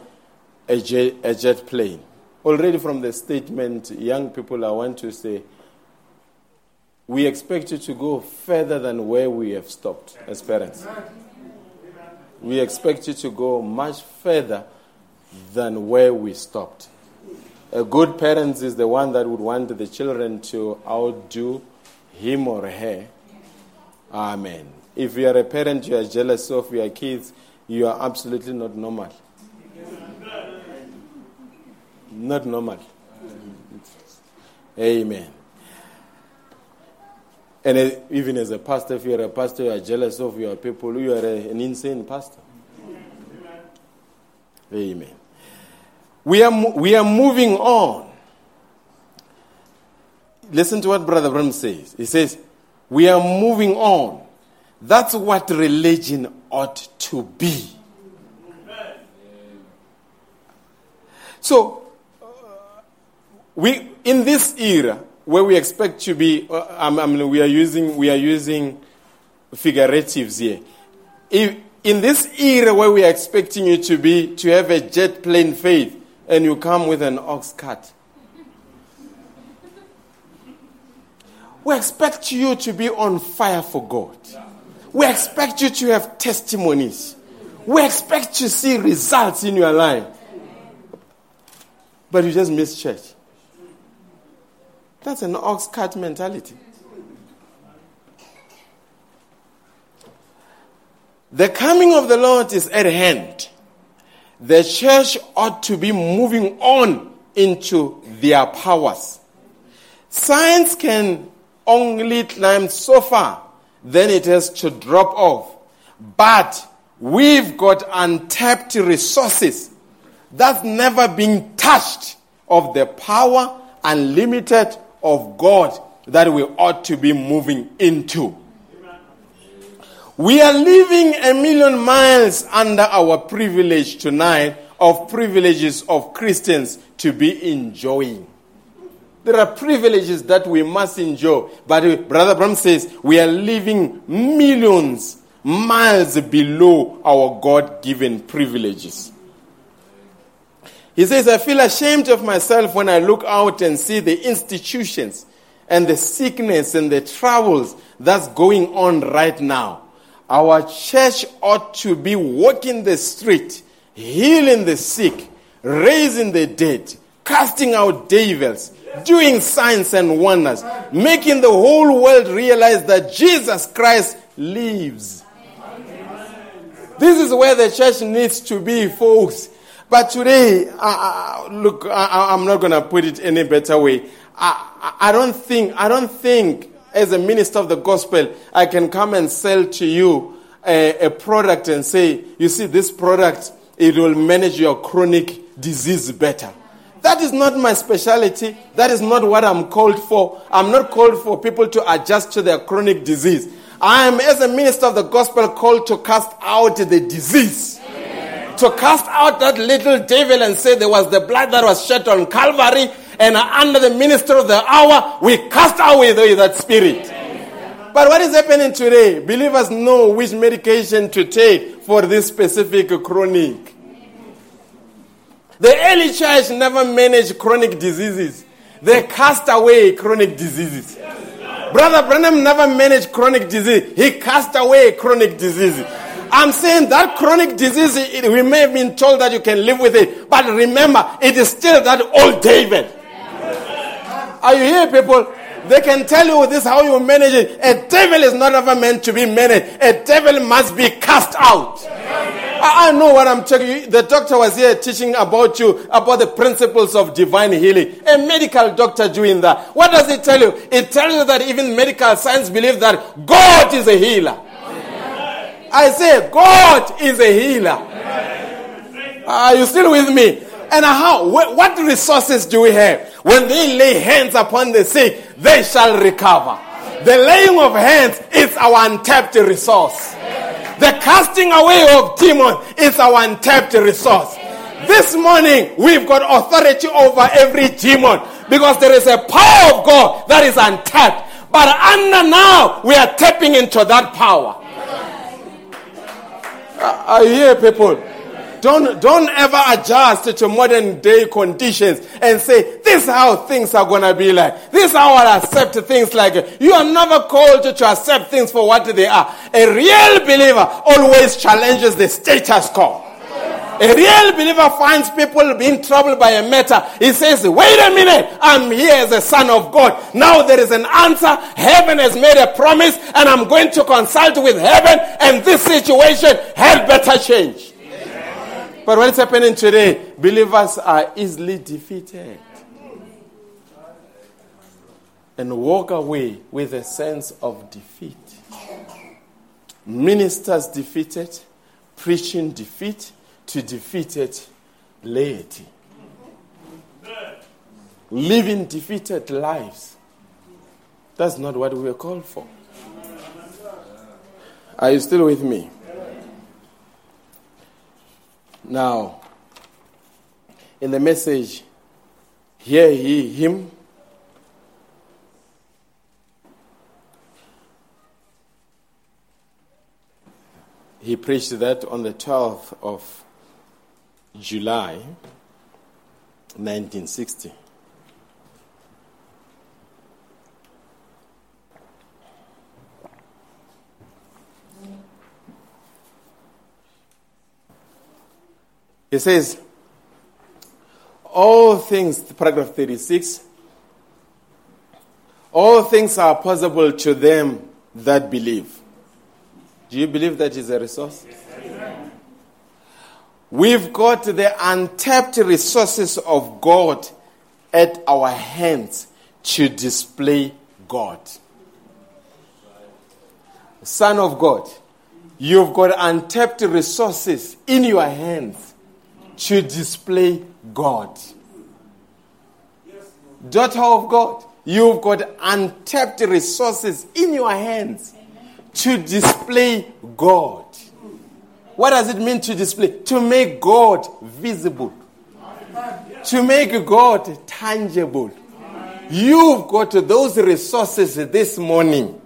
a jet, a jet plane. Already from the statement, young people, I want to say, we expect you to go further than where we have stopped as parents. We expect you to go much further than where we stopped. A good parent is the one that would want the children to outdo him or her. Amen. If you are a parent, you are jealous of your kids, you are absolutely not normal. Not normal. Amen. And even as a pastor, if you're a pastor, you are jealous of your people, you are an insane pastor. Amen. We are, we are moving on. Listen to what Brother Branham says. He says, We are moving on. That's what religion ought to be. So, uh, we in this era, where we expect to be, uh, I mean, we are using we are using figuratives here. If, in this era where we are expecting you to be to have a jet plane faith, and you come with an ox cart, we expect you to be on fire for God. We expect you to have testimonies. We expect to see results in your life. But you just miss church. That's an ox cart mentality. The coming of the Lord is at hand. The church ought to be moving on into their powers. Science can only climb so far, then it has to drop off. But we've got untapped resources that's never been touched of the power unlimited of God that we ought to be moving into. We are living a million miles under our privilege tonight of privileges of Christians to be enjoying. There are privileges that we must enjoy. But uh, Brother Branham says we are living millions miles below our God given privileges. He says, I feel ashamed of myself when I look out and see the institutions and the sickness and the troubles that's going on right now. Our church ought to be walking the street, healing the sick, raising the dead, casting out devils, doing signs and wonders, making the whole world realize that Jesus Christ lives. This is where the church needs to be, folks. But today, uh, look, I, am not going to put it any better way. I, I don't think, I don't think as a minister of the gospel, I can come and sell to you a, a product and say, you see, this product, it will manage your chronic disease better. That is not my specialty. That is not what I'm called for. I'm not called for people to adjust to their chronic disease. I am, as a minister of the gospel, called to cast out the disease. To cast out that little devil and say there was the blood that was shed on Calvary, and under the minister of the hour, we cast away that spirit. But what is happening today? Believers know which medication to take for this specific chronic. The early church never managed chronic diseases. They cast away chronic diseases. Brother Branham never managed chronic disease. He cast away chronic disease. I'm saying that chronic disease, it, we may have been told that you can live with it, but remember, it is still that old David. Are you here, people? They can tell you this how you manage it. A devil is not ever meant to be managed. A devil must be cast out. I, I know what I'm telling you. The doctor was here teaching about you, about the principles of divine healing. A medical doctor doing that. What does it tell you? It tells you that even medical science believe that God is a healer. I say, God is a healer. Are you still with me? And how? What resources do we have? When they lay hands upon the sick, they shall recover. The laying of hands is our untapped resource. The casting away of demons is our untapped resource. This morning, we've got authority over every demon because there is a power of God that is untapped. But under now, we are tapping into that power. You here, people? Don't, don't ever adjust to modern day conditions and say, this is how things are going to be like. This is how I accept things like. You are never called to accept things for what they are. A real believer always challenges the status quo. A real believer finds people being troubled by a matter. He says, wait a minute, I'm here as a son of God. Now there is an answer. Heaven has made a promise and I'm going to consult with heaven and this situation had better change. But what's happening today? Believers are easily defeated and walk away with a sense of defeat. Ministers defeated, preaching defeat to defeated laity. Living defeated lives. That's not what we were called for. Are you still with me? Now, in the message, hear ye him. He preached that on the 12th of July 1960. He says, all things, paragraph 36, all things are possible to them that believe. Do you believe that is a resource? Yes. We've got the untapped resources of God at our hands to display God. Son of God, you've got untapped resources in your hands to display God. Daughter of God, you've got untapped resources in your hands to display God. What does it mean to display? To make God visible, to make God tangible. You've got those resources this morning.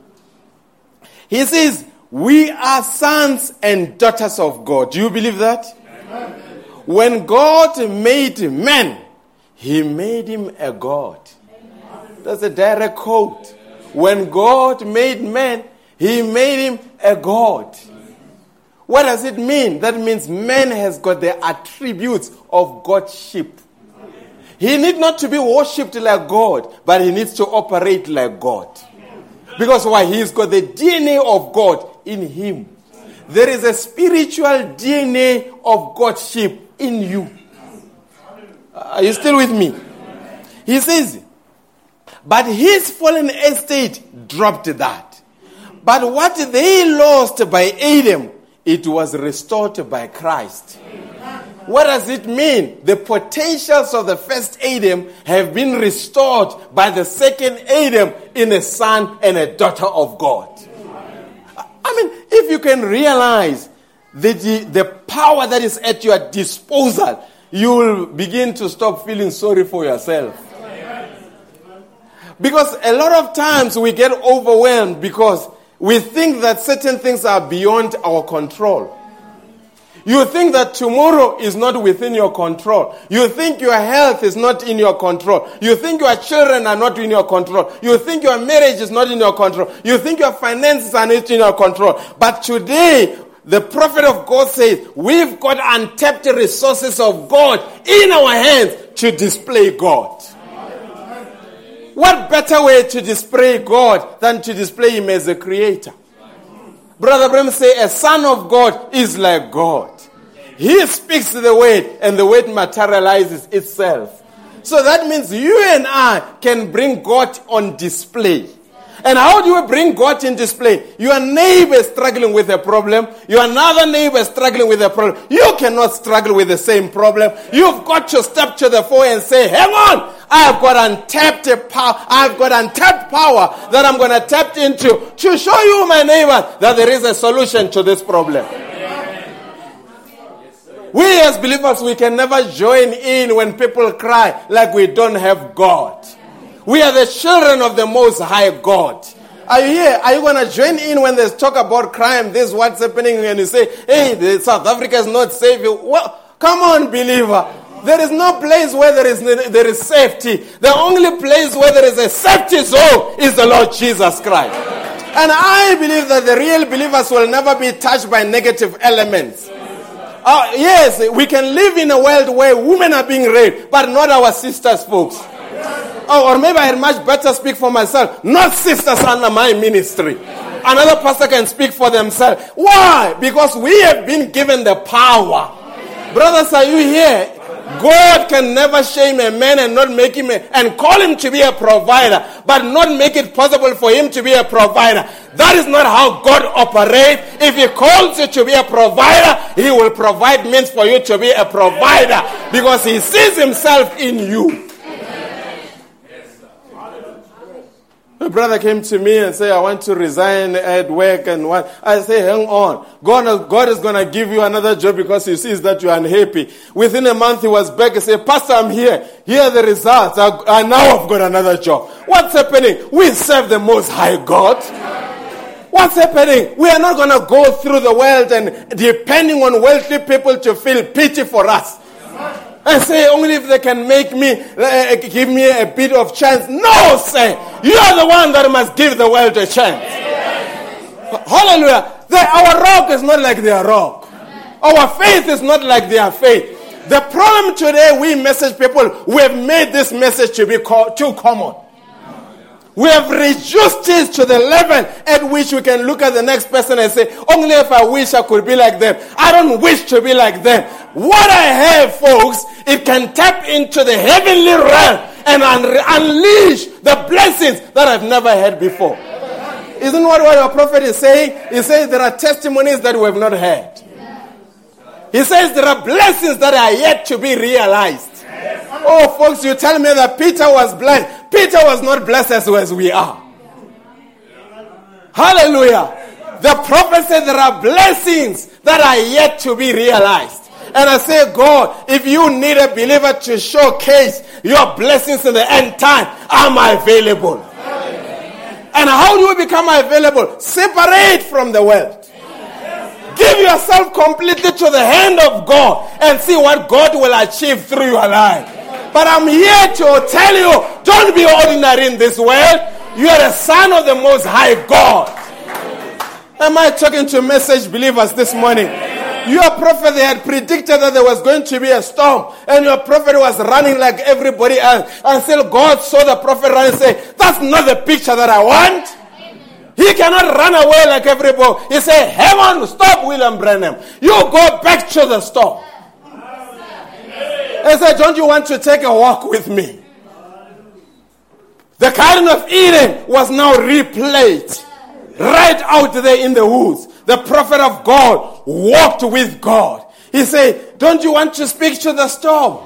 He says, We are sons and daughters of God. Do you believe that? Amen. when God made man, he made him a God. That's a direct quote. When God made man, he made him a God. What does it mean? That means man has got the attributes of Godship. He need not to be worshipped like God, but he needs to operate like God. Because why? He's got the DNA of God in him. There is a spiritual DNA of Godship in you. Are you still with me? He says, but his fallen estate dropped that. But what they lost by Adam, it was restored by Christ. What does it mean? The potentials of the first Adam have been restored by the second Adam in a son and a daughter of God. I mean, if you can realize the, the power that is at your disposal, you will begin to stop feeling sorry for yourself. Because a lot of times we get overwhelmed because we think that certain things are beyond our control. You think that tomorrow is not within your control. You think your health is not in your control. You think your children are not in your control. You think your marriage is not in your control. You think your finances are not in your control. But today, the prophet of God says, we've got untapped resources of God in our hands to display God. What better way to display God than to display Him as a creator? Brother Branham say, a son of God is like God. He speaks the word and the word materializes itself. So that means you and I can bring God on display. And how do you bring God in display? Your neighbor is struggling with a problem. Your another neighbor is struggling with a problem. You cannot struggle with the same problem. You've got to step to the fore and say, hang on, I've got untapped power. I've got untapped power that I'm going to tap into to show you, my neighbor, that there is a solution to this problem. We as believers, we can never join in when people cry like we don't have God. We are the children of the Most High God. Are you here? Are you going to join in when there's talk about crime? This what's happening, and you say, "Hey, South Africa is not safe." Well, come on, believer. There is no place where there is there is safety. The only place where there is a safety zone is the Lord Jesus Christ. And I believe that the real believers will never be touched by negative elements. Uh, yes, we can live in a world where women are being raped, but not our sisters, folks. Oh, or maybe I had much better speak for myself. Not sisters under my ministry. Another pastor can speak for themselves. Why? Because we have been given the power. Brothers, are you here? God can never shame a man and not make him a, and call him to be a provider, but not make it possible for him to be a provider. That is not how God operates. If he calls you to be a provider, he will provide means for you to be a provider because he sees himself in you. A brother came to me and said, I want to resign at work and what. I say, hang on. God, God is going to give you another job because he sees that you're unhappy. Within a month, he was back and said, Pastor, I'm here. Here are the results. I, I now I've got another job. What's happening? We serve the most high God. What's happening? We are not going to go through the world and depending on wealthy people to feel pity for us and say only if they can make me uh, give me a bit of chance. No, sir, you are the one that must give the world a chance. Hallelujah. The, our rock is not like their rock. Our faith is not like their faith. The problem today, we message people, we have made this message to be co- too common. We have reduced it to the level at which we can look at the next person and say, only if I wish I could be like them. I don't wish to be like them. What I have, folks, it can tap into the heavenly realm and un- unleash the blessings that I've never had before. Isn't what, what our prophet is saying? He says there are testimonies that we have not heard. He says there are blessings that are yet to be realized. Oh, folks, you tell me that Peter was blessed. Peter was not blessed as, well as we are. Hallelujah. The prophet said there are blessings that are yet to be realized. And I say, God, if you need a believer to showcase your blessings in the end time, I'm available. And how do we become available? Separate from the world. Give yourself completely to the hand of God and see what God will achieve through your life. But I'm here to tell you don't be ordinary in this world. You are a son of the Most High God. Am I talking to message believers this morning? Your prophet they had predicted that there was going to be a storm, and your prophet was running like everybody else. Until God saw the prophet run and say, That's not the picture that I want. He cannot run away like everybody. He said, Heaven, stop William Branham. You go back to the storm. He said, Don't you want to take a walk with me? The Garden of Eden was now replayed right out there in the woods. The prophet of God walked with God. He said, Don't you want to speak to the storm?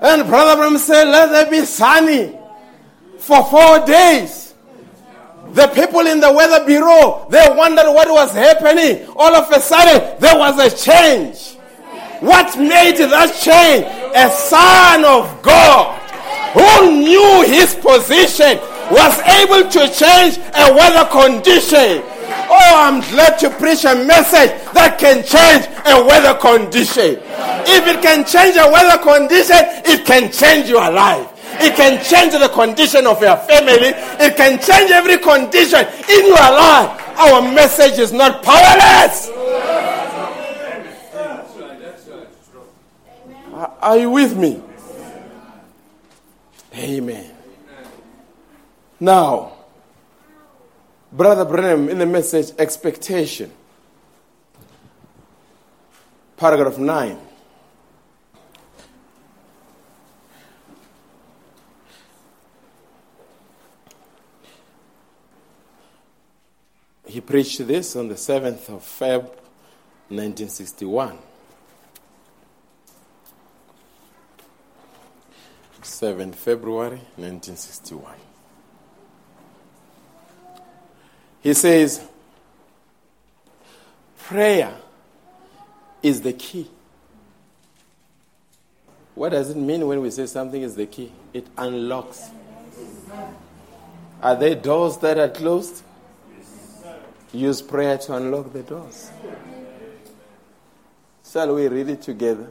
And Brother Branham said, Let there be sunny for four days. The people in the weather bureau, they wondered what was happening. All of a sudden, there was a change. What made that change? A son of God who knew his position was able to change a weather condition. Oh, I'm glad to preach a message that can change a weather condition. If it can change a weather condition, it can change your life. It can change the condition of your family. It can change every condition in your life. Our message is not powerless. Are you with me? Amen. Now, Brother Branham in the message expectation, paragraph 9. He preached this on the 7th of Feb 1961. 7 February 1961. He says, prayer is the key. What does it mean when we say something is the key? It unlocks. Are there doors that are closed? Use prayer to unlock the doors. Shall we read it together?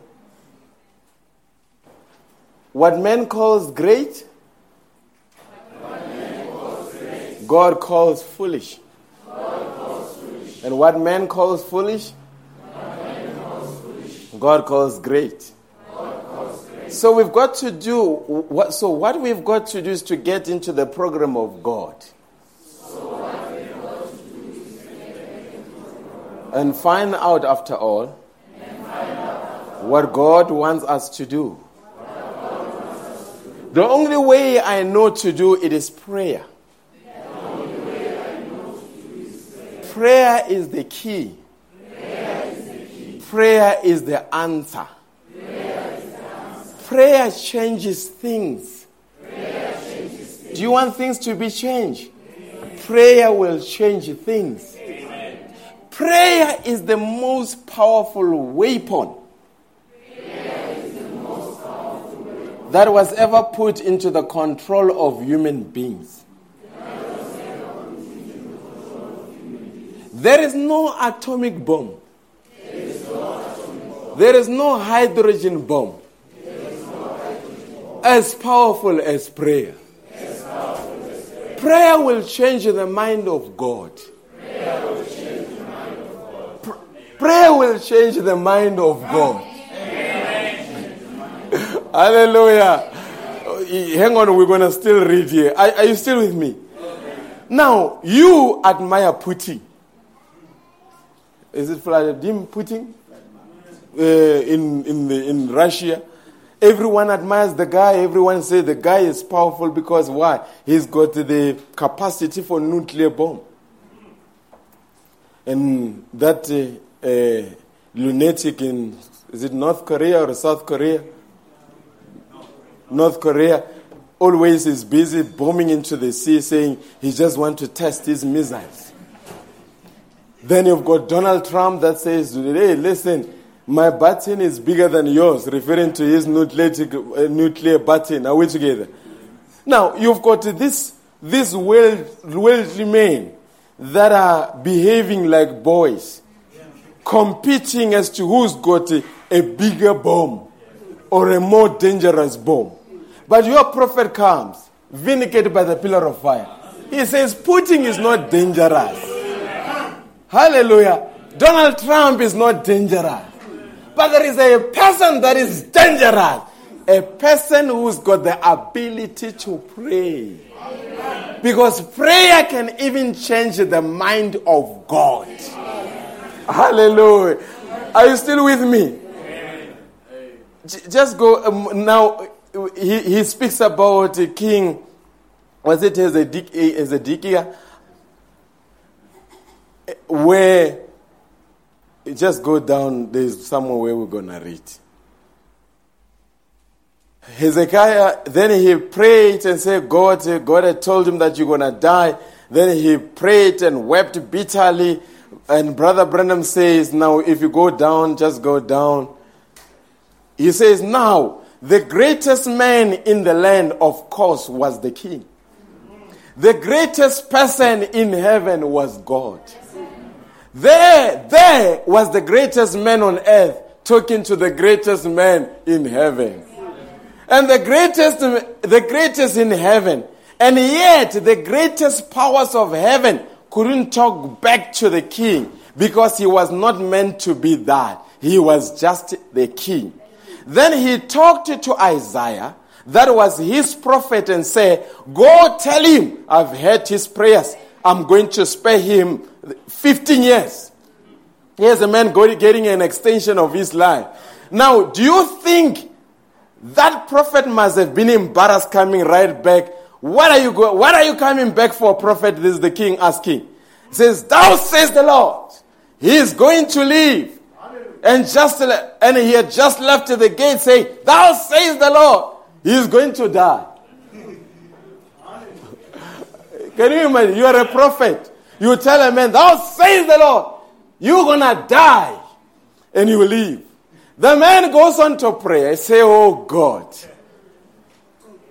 What man calls great, God calls foolish. And what man calls foolish, God calls great. So we've got to do what so what we've got to do is to get into the program of God. And find out after all what God wants us to do. The only way I know to do it is prayer. Prayer is the key. Prayer is the answer. Prayer changes things. Do you want things to be changed? Prayer will change things. Prayer is the most powerful weapon that was ever put into the control of human beings. There is no atomic bomb. There is no hydrogen bomb as powerful as prayer. Prayer will change the mind of God. Prayer will change the mind of God. Hallelujah. Hang on, we're going to still read here. Are, are you still with me? Now, you admire Putin. Is it Vladimir Putin? Uh, in, in, the, in Russia. Everyone admires the guy. Everyone says the guy is powerful because why? He's got the capacity for nuclear bomb. And that uh, uh, lunatic in, is it North Korea or South Korea? North Korea always is busy bombing into the sea saying he just wants to test his missiles. Then you've got Donald Trump that says, hey, listen, my button is bigger than yours, referring to his nuclear, uh, nuclear button. Are we together? Now, you've got this, this world, worldly men that are behaving like boys. Competing as to who's got a, a bigger bomb or a more dangerous bomb. But your prophet comes, vindicated by the pillar of fire. He says, Putin is not dangerous. Hallelujah. Donald Trump is not dangerous. But there is a person that is dangerous. A person who's got the ability to pray. Because prayer can even change the mind of God. Hallelujah. Are you still with me? Just go um, now. He, he speaks about King, was it Hezekiah? Where, just go down, there's somewhere where we're to read. Hezekiah, then he prayed and said, God, God had told him that you're going to die. Then he prayed and wept bitterly. And Brother Branham says, Now, if you go down, just go down. He says, Now, the greatest man in the land, of course, was the king. The greatest person in heaven was God. There, there was the greatest man on earth talking to the greatest man in heaven. And the greatest, the greatest in heaven. And yet, the greatest powers of heaven couldn't talk back to the king because he was not meant to be that. He was just the king. Then he talked to Isaiah, that was his prophet, and said, Go tell him, I've heard his prayers. I'm going to spare him 15 years. Here's a man getting an extension of his life. Now, do you think that prophet must have been embarrassed coming right back? What are you go- What are you coming back for, prophet? This is the king asking. He says, Thou says the Lord, he is going to leave. And just and he had just left the gate saying, Thou says the Lord, he is going to die. Can you imagine? You are a prophet. You tell a man, Thou says the Lord, you're gonna die. And you leave. The man goes on to pray. I say, Oh God,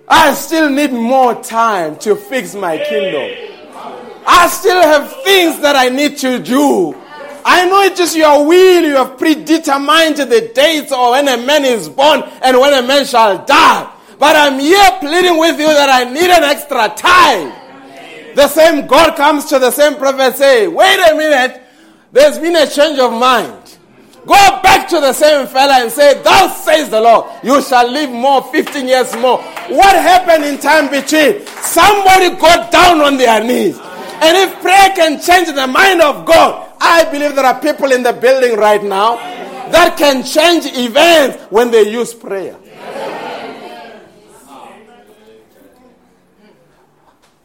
I still need more time to fix my kingdom. I still have things that I need to do. I know it is your will. You have predetermined the dates of when a man is born and when a man shall die. But I'm here pleading with you that I need an extra time. The same God comes to the same prophet say, wait a minute, there's been a change of mind. Go back to the same fella and say, Thou says the Lord, you shall live more, 15 years more. What happened in time between? Somebody got down on their knees. And if prayer can change the mind of God, I believe there are people in the building right now that can change events when they use prayer.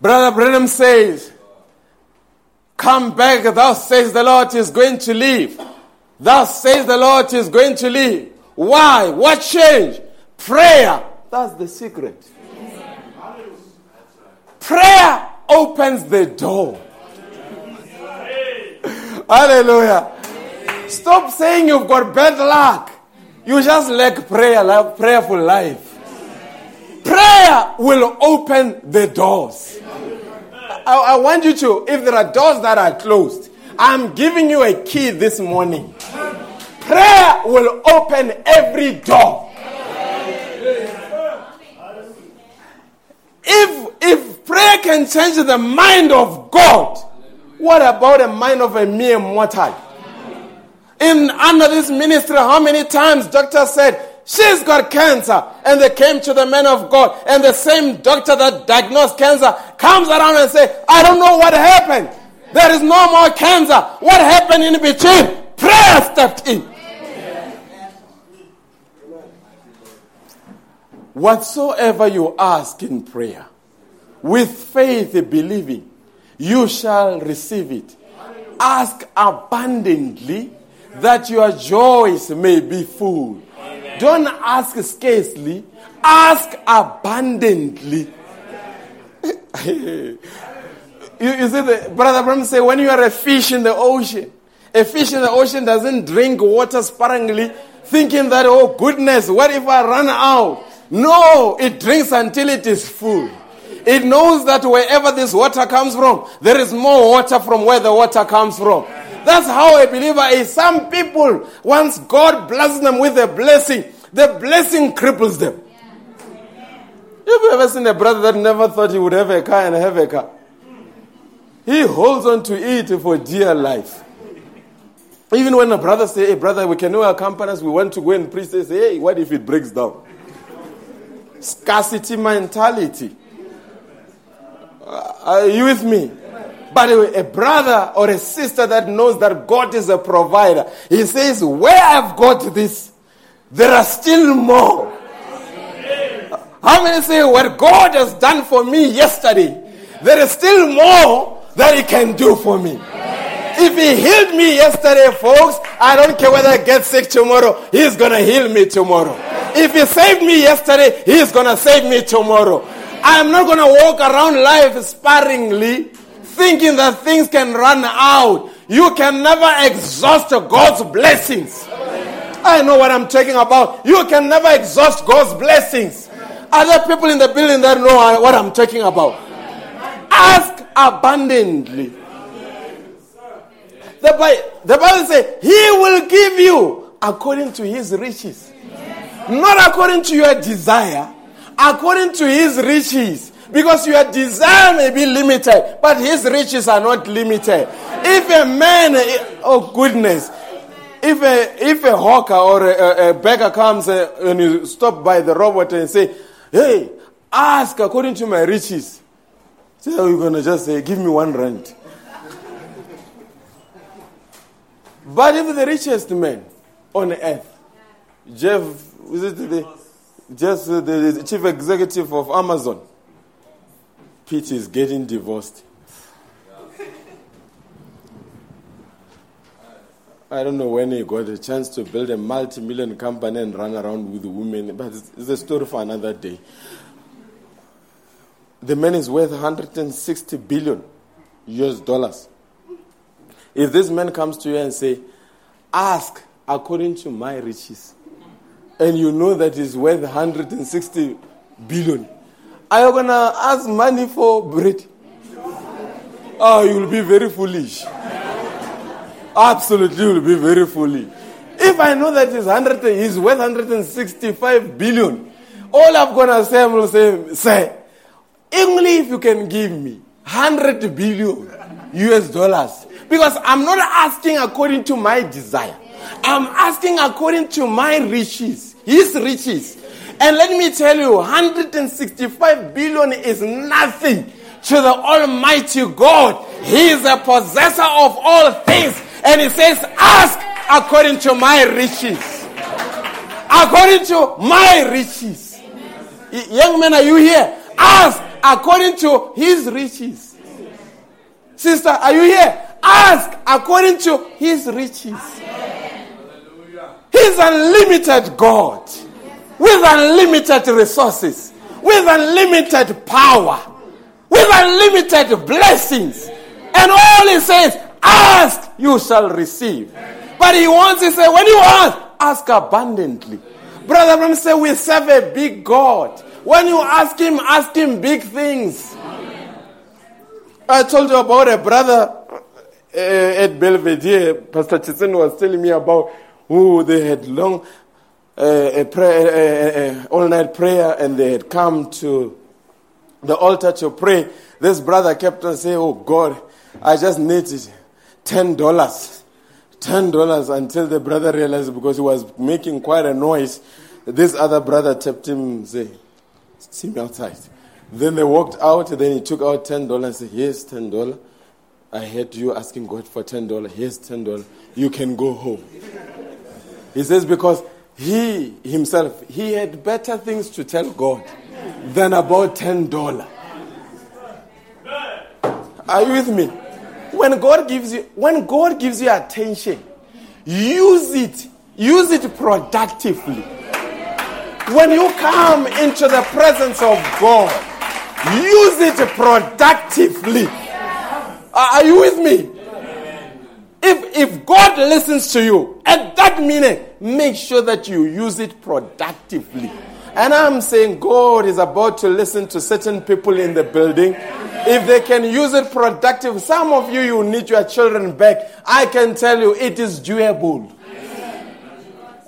Brother Branham says, Come back, thou says the Lord is going to leave. Thus says the Lord is going to leave. Why? What change? Prayer. That's the secret. Prayer opens the door. Hallelujah. Stop saying you've got bad luck. You just lack prayer, like prayerful life. Prayer will open the doors. I, I want you to, if there are doors that are closed, I'm giving you a key this morning. Prayer will open every door. If, if prayer can change the mind of God, what about the mind of a mere mortal? In under this ministry, how many times doctor said she's got cancer, and they came to the man of God, and the same doctor that diagnosed cancer comes around and say, "I don't know what happened. There is no more cancer. What happened in between? Prayer stepped in." Whatsoever you ask in prayer, with faith believing, you shall receive it. Ask abundantly that your joys may be full. Don't ask scarcely, ask abundantly. you, you, see, the, Brother Branham say, when you are a fish in the ocean, a fish in the ocean doesn't drink water sparingly, thinking that, oh goodness, what if I run out? No, it drinks until it is full. It knows that wherever this water comes from, there is more water from where the water comes from. That's how a believer is. Some people, once God blesses them with a blessing, the blessing cripples them. Have you ever seen a brother that never thought he would have a car and have a car? He holds on to it for dear life. Even when a brother say, hey brother, we can our companies, we want to go and preach, they say, hey, what if it breaks down? Scarcity mentality. Are you with me? But a brother or a sister that knows that God is a provider, he says, Where I've got this, there are still more. How many say, What God has done for me yesterday, there is still more that He can do for me? If He healed me yesterday, folks, I don't care whether I get sick tomorrow, He's going to heal me tomorrow. If He saved me yesterday, He's going to save me tomorrow. I'm not going to walk around life sparingly thinking that things can run out. You can never exhaust God's blessings. I know what I'm talking about. You can never exhaust God's blessings. Other people in the building that know what I'm talking about. Ask abundantly. The Bible, the Bible says, He will give you according to His riches. Not according to your desire, according to His riches. Because your desire may be limited, but his riches are not limited. If a man, oh goodness, if a, if a hawker or a, a beggar comes and you stop by the robot and say, hey, ask according to my riches. So you're going to just say, give me one rand. but if the richest man on earth, Jeff, is it the, just the, the chief executive of Amazon, Pete is getting divorced. I don't know when he got a chance to build a multi million company and run around with women, but it's a story for another day. The man is worth 160 billion US dollars. If this man comes to you and say, ask according to my riches, and you know that he's worth 160 billion, are you going to ask money for bread? Ah, oh, you will be very foolish. Absolutely, you will be very foolish. If I know that he's, 100, he's worth 165 billion, all I'm going to say, I'm going to say, say, only if you can give me 100 billion US dollars. Because I'm not asking according to my desire. I'm asking according to my riches, his riches. And let me tell you, 165 billion is nothing to the Almighty God. He is a possessor of all things. And He says, Ask according to my riches. According to my riches. Young men, are you here? Ask according to His riches. Sister, are you here? Ask according to His riches. He's unlimited God with unlimited resources, with unlimited power, with unlimited blessings. And all he says, ask, you shall receive. But he wants to say, when you ask, ask abundantly. Brother Branham said, we serve a big God. When you ask him, ask him big things. I told you about a brother uh, at Belvedere. Pastor Chitzen was telling me about who they had long uh, a prayer, uh, uh, all night prayer, and they had come to the altar to pray. This brother kept on saying, "Oh God, I just needed ten dollars, ten dollars," until the brother realized because he was making quite a noise. This other brother tapped him, say, "See me outside." Then they walked out. Then he took out ten dollars and said, "Here's ten dollars." I heard you asking God for ten dollars. Here's ten dollars. You can go home. He says because he himself, he had better things to tell God than about $10. Are you with me? When God gives you, when God gives you attention, use it. Use it productively. When you come into the presence of God, use it productively. Are you with me? If, if God listens to you at that minute, make sure that you use it productively. And I'm saying God is about to listen to certain people in the building. If they can use it productive, some of you, you need your children back. I can tell you it is doable.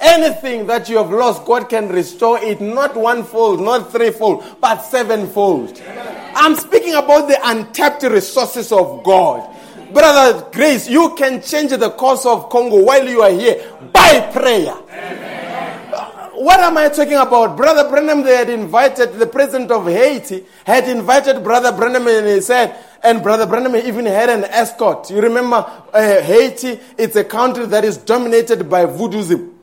Anything that you have lost, God can restore it not one fold, not threefold, but sevenfold. I'm speaking about the untapped resources of God. Brother Grace, you can change the course of Congo while you are here by prayer. What am I talking about? Brother Branham, they had invited the president of Haiti, had invited Brother Branham, and he said, and Brother Branham even had an escort. You remember uh, Haiti? It's a country that is dominated by voodooism.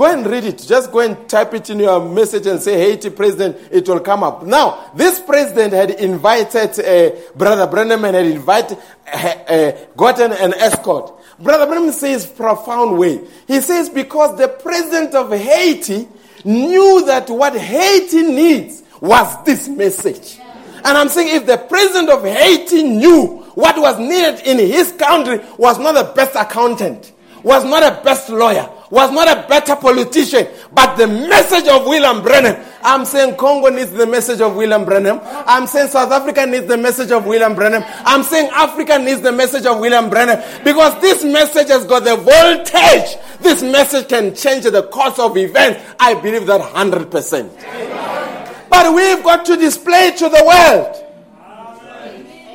Go and read it. Just go and type it in your message and say Haiti president. It will come up. Now, this president had invited uh, Brother Branham and had invited, uh, uh, gotten an escort. Brother Branham says profound way. He says because the president of Haiti knew that what Haiti needs was this message. And I'm saying if the president of Haiti knew what was needed in his country was not the best accountant, was not a best lawyer, was not a better politician, but the message of William Branham. I'm saying Congo needs the message of William Branham. I'm saying South Africa needs the message of William Branham. I'm saying Africa needs the message of William Branham because this message has got the voltage. This message can change the course of events. I believe that 100%. But we've got to display to the world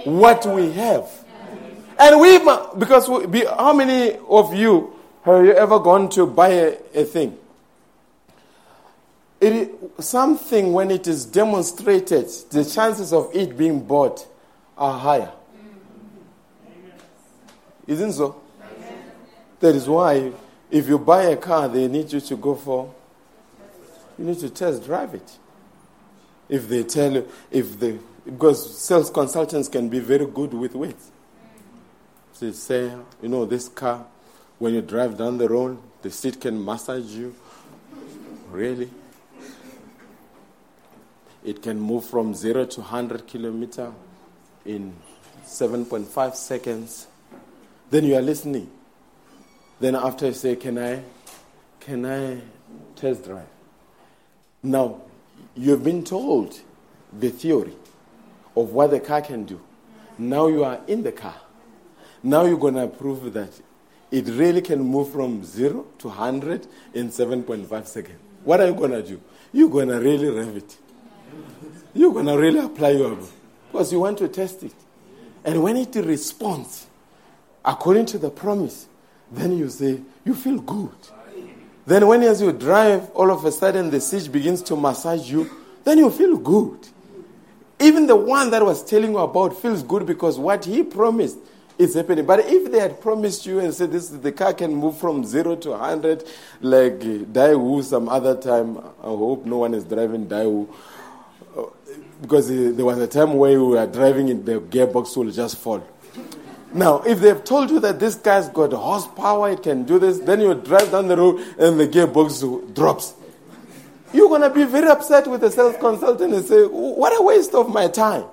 what we have. And we, because we, how many of you have you ever gone to buy a, a thing? It, something, when it is demonstrated, the chances of it being bought are higher. Isn't so? That is why, if you buy a car, they need you to go for, you need to test drive it. If they tell you, if they, because sales consultants can be very good with weight. Say, you know, this car when you drive down the road, the seat can massage you. Really? It can move from 0 to 100 kilometer in 7.5 seconds. Then you are listening. Then after you say, can I, can I test drive? Now, you've been told the theory of what the car can do. Now you are in the car. Now you're going to prove that it really can move from 0 to 100 in 7.5 seconds. What are you going to do? You're going to really rev it. You're going to really apply your. Because you want to test it. And when it responds according to the promise, then you say, you feel good. Then when as you drive, all of a sudden the siege begins to massage you, then you feel good. Even the one that was telling you about feels good because what he promised it's happening. But if they had promised you and said this the car can move from zero to hundred, like Daewoo some other time, I hope no one is driving Daewoo. Uh, because there was a time where we were driving it, the gearbox will just fall. Now, if they've told you that this car's got horsepower, it can do this, then you drive down the road and the gearbox drops. You're going to be very upset with the sales consultant and say, What a waste of my time.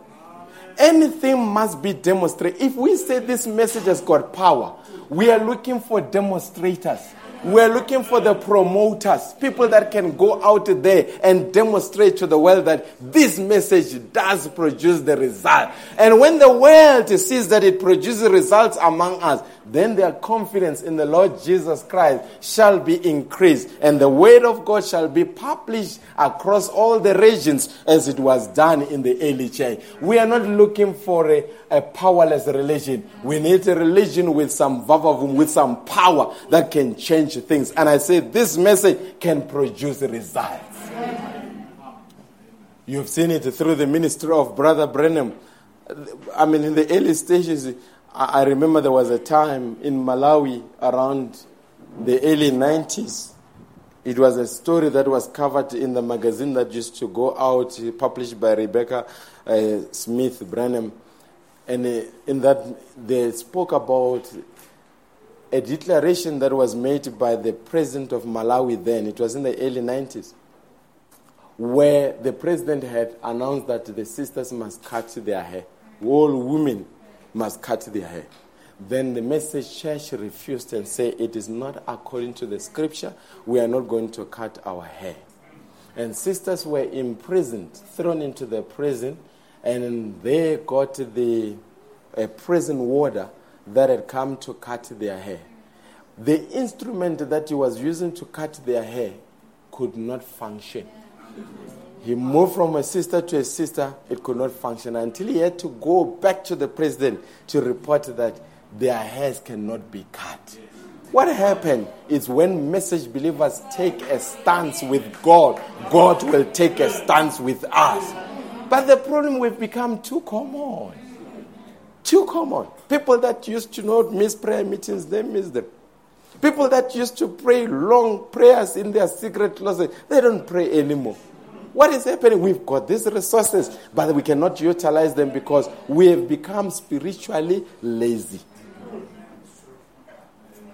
Anything must be demonstrated. If we say this message has got power, we are looking for demonstrators. We're looking for the promoters, people that can go out there and demonstrate to the world that this message does produce the result. And when the world sees that it produces results among us, then their confidence in the Lord Jesus Christ shall be increased, and the word of God shall be published across all the regions as it was done in the early church. We are not looking for a, a powerless religion. We need a religion with some vavavum, with some power that can change things. And I say this message can produce results. You've seen it through the ministry of Brother Branham. I mean, in the early stages, I remember there was a time in Malawi around the early 90s. It was a story that was covered in the magazine that used to go out, published by Rebecca uh, Smith Branham. And uh, in that, they spoke about a declaration that was made by the president of Malawi then. It was in the early 90s, where the president had announced that the sisters must cut their hair. All women must cut their hair. Then the message church refused and said, It is not according to the scripture. We are not going to cut our hair. And sisters were imprisoned, thrown into the prison, and they got the a prison warder that had come to cut their hair. The instrument that he was using to cut their hair could not function. He moved from a sister to a sister, it could not function until he had to go back to the president to report that their hairs cannot be cut. What happened is when message believers take a stance with God, God will take a stance with us. But the problem we've become too common. Too common. People that used to not miss prayer meetings, they miss them. People that used to pray long prayers in their secret closet, they don't pray anymore. What is happening? We've got these resources, but we cannot utilize them because we have become spiritually lazy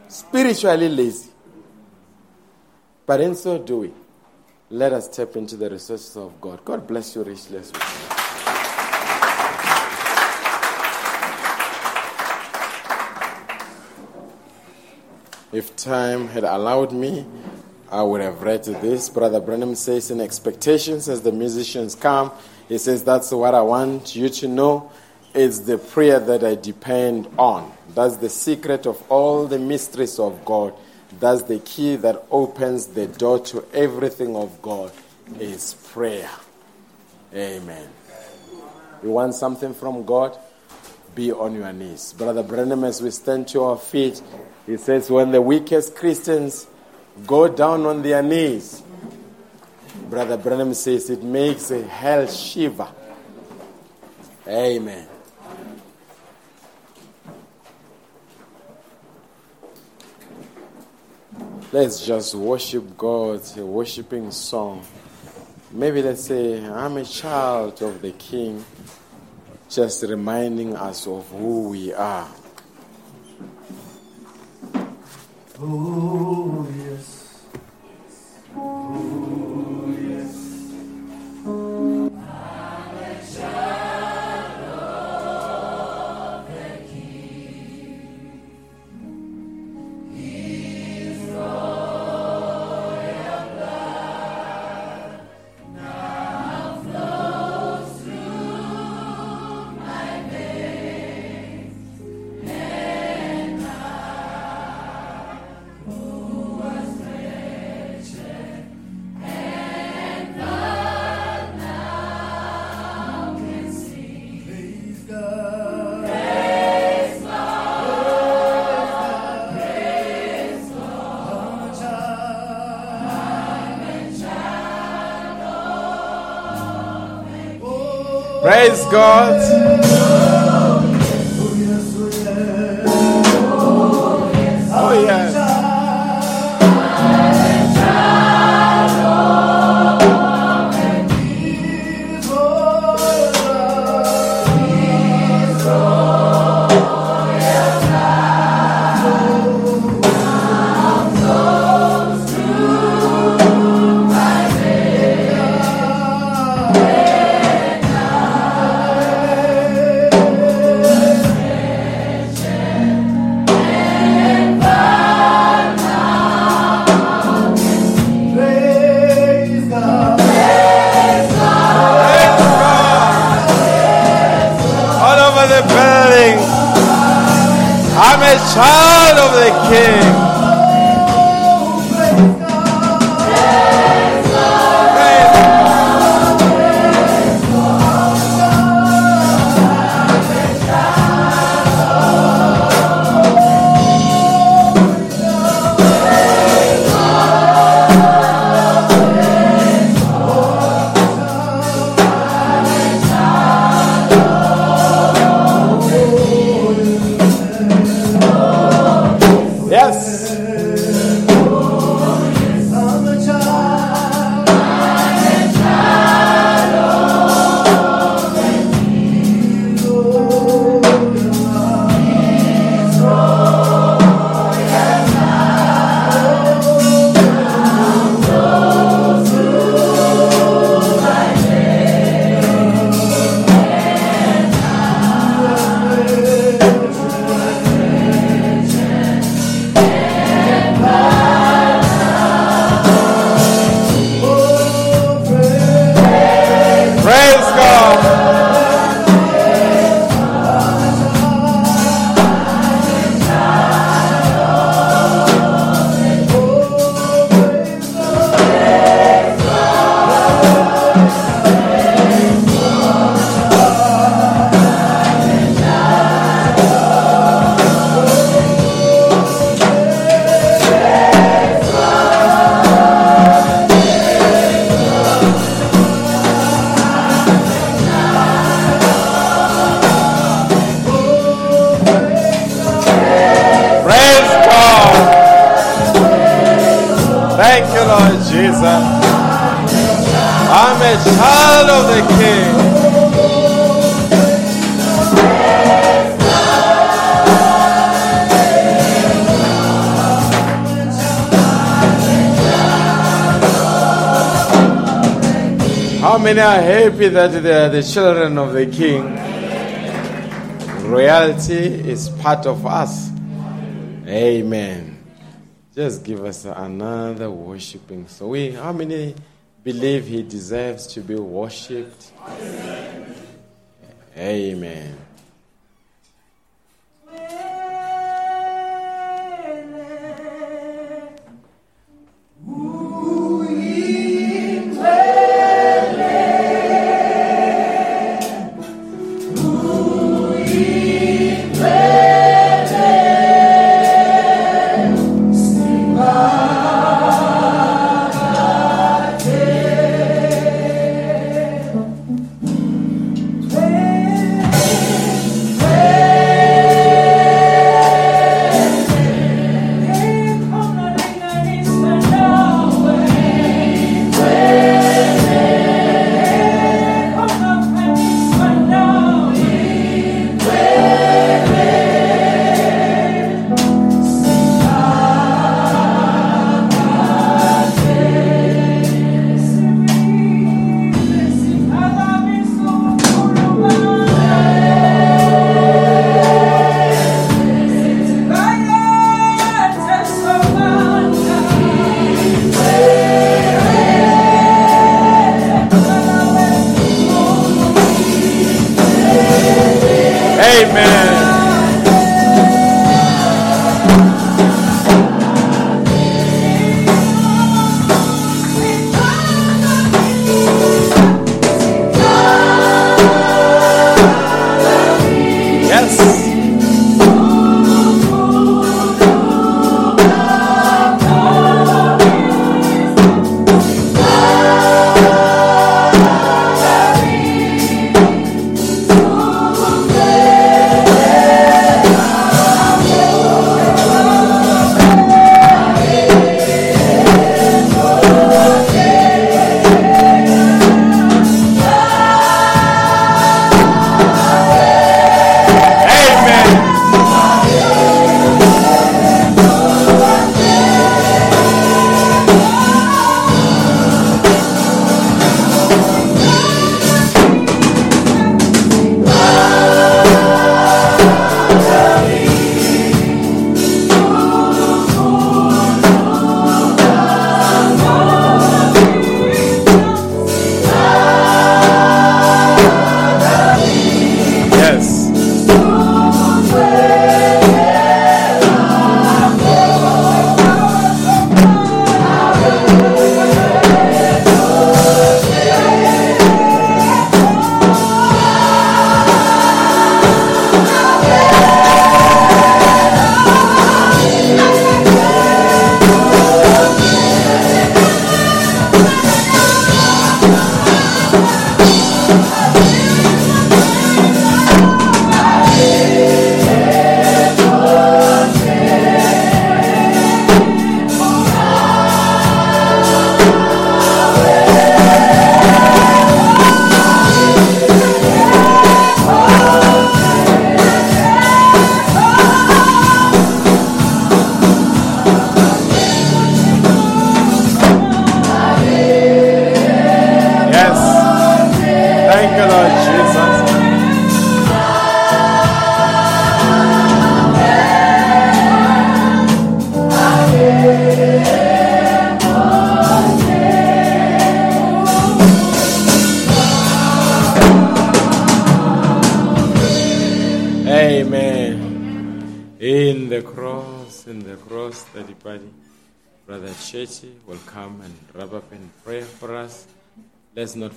spiritually lazy. But in so doing, let us tap into the resources of God. God bless you richly. If time had allowed me, I would have read this. Brother Branham says in expectations as the musicians come, he says, That's what I want you to know. It's the prayer that I depend on. That's the secret of all the mysteries of God. That's the key that opens the door to everything of God is prayer. Amen. You want something from God? Be on your knees. Brother Branham, as we stand to our feet, he says, when the weakest Christians go down on their knees, Brother Branham says it makes a hell shiver. Amen. Let's just worship God, a worshiping song. Maybe let's say, I'm a child of the King, just reminding us of who we are. Oh, yes. Oh. Praise God. Happy that they are the children of the King? Royalty is part of us. Amen. Just give us another worshiping. So we how many believe he deserves to be worshipped? Amen. Amen.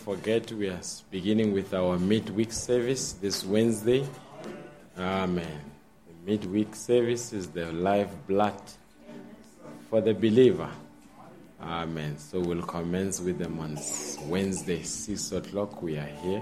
Forget we are beginning with our midweek service this Wednesday. Amen. The midweek service is the life blood for the believer. Amen. So we'll commence with them on Wednesday, 6 o'clock. We are here.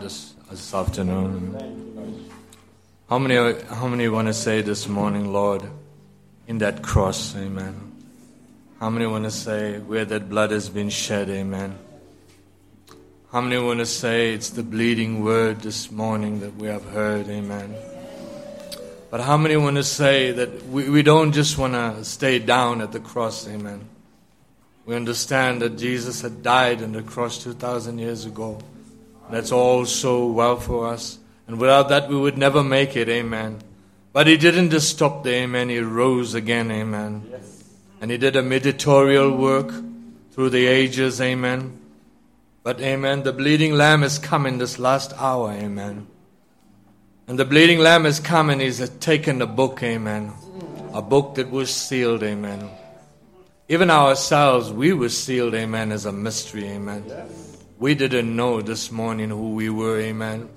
This, this afternoon. How many, how many want to say this morning, Lord, in that cross, amen? How many want to say where that blood has been shed, amen? How many want to say it's the bleeding word this morning that we have heard, amen? But how many want to say that we, we don't just want to stay down at the cross, amen? We understand that Jesus had died on the cross 2,000 years ago. That's all so well for us. And without that, we would never make it, amen. But he didn't just stop there, amen. He rose again, amen. And he did a mediatorial work through the ages, amen. But, amen, the bleeding lamb has come in this last hour, amen. And the bleeding lamb has come and he's taken a book, amen. A book that was sealed, amen. Even ourselves, we were sealed, amen, as a mystery, amen. We didn't know this morning who we were, amen.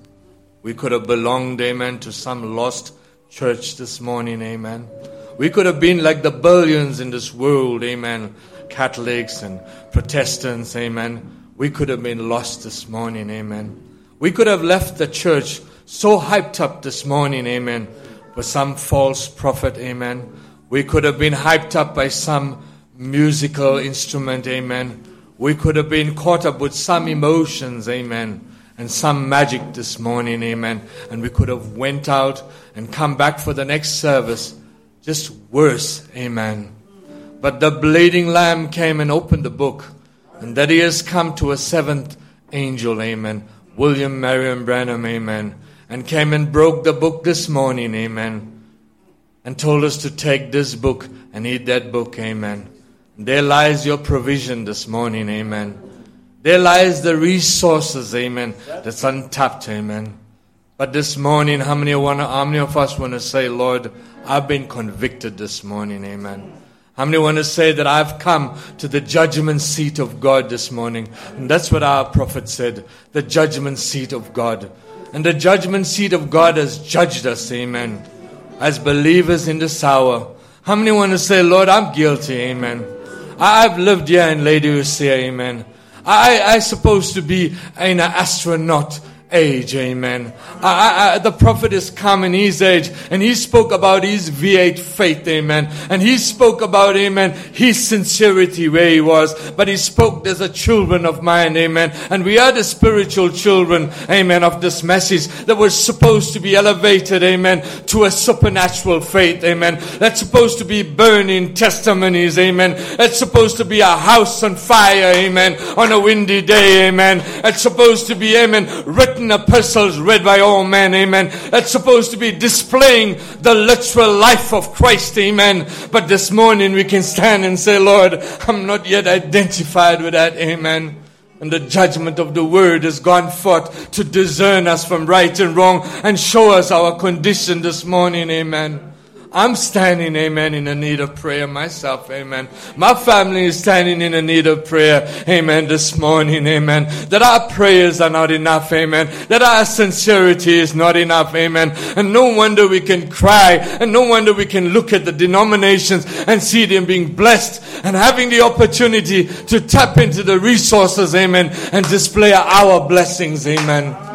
We could have belonged, amen, to some lost church this morning, amen. We could have been like the billions in this world, amen. Catholics and Protestants, amen. We could have been lost this morning, amen. We could have left the church so hyped up this morning, amen, for some false prophet, amen. We could have been hyped up by some musical instrument, amen. We could have been caught up with some emotions, amen, and some magic this morning, amen. And we could have went out and come back for the next service just worse, amen. But the bleeding lamb came and opened the book, and that he has come to a seventh angel, amen. William Marion Branham, amen. And came and broke the book this morning, amen. And told us to take this book and eat that book, amen. There lies your provision this morning, amen. There lies the resources, amen, that's untapped, amen. But this morning, how many, wanna, how many of us want to say, Lord, I've been convicted this morning, amen. How many want to say that I've come to the judgment seat of God this morning? And that's what our prophet said the judgment seat of God. And the judgment seat of God has judged us, amen, as believers in this hour. How many want to say, Lord, I'm guilty, amen? I've lived here in Laodicea, amen. I, I supposed to be an astronaut age, amen. I, I, the prophet is come in his age, and he spoke about his V8 faith, amen. And he spoke about, amen, his sincerity where he was. But he spoke as a children of mine, amen. And we are the spiritual children, amen, of this message that was supposed to be elevated, amen, to a supernatural faith, amen. That's supposed to be burning testimonies, amen. That's supposed to be a house on fire, amen, on a windy day, amen. It's supposed to be, amen, written written epistles read by all men, amen. That's supposed to be displaying the literal life of Christ, amen. But this morning we can stand and say, Lord, I'm not yet identified with that, amen. And the judgment of the word has gone forth to discern us from right and wrong and show us our condition this morning, amen. I'm standing, amen, in a need of prayer myself, amen. My family is standing in a need of prayer, amen, this morning, amen. That our prayers are not enough, amen. That our sincerity is not enough, amen. And no wonder we can cry, and no wonder we can look at the denominations and see them being blessed and having the opportunity to tap into the resources, amen, and display our blessings, amen.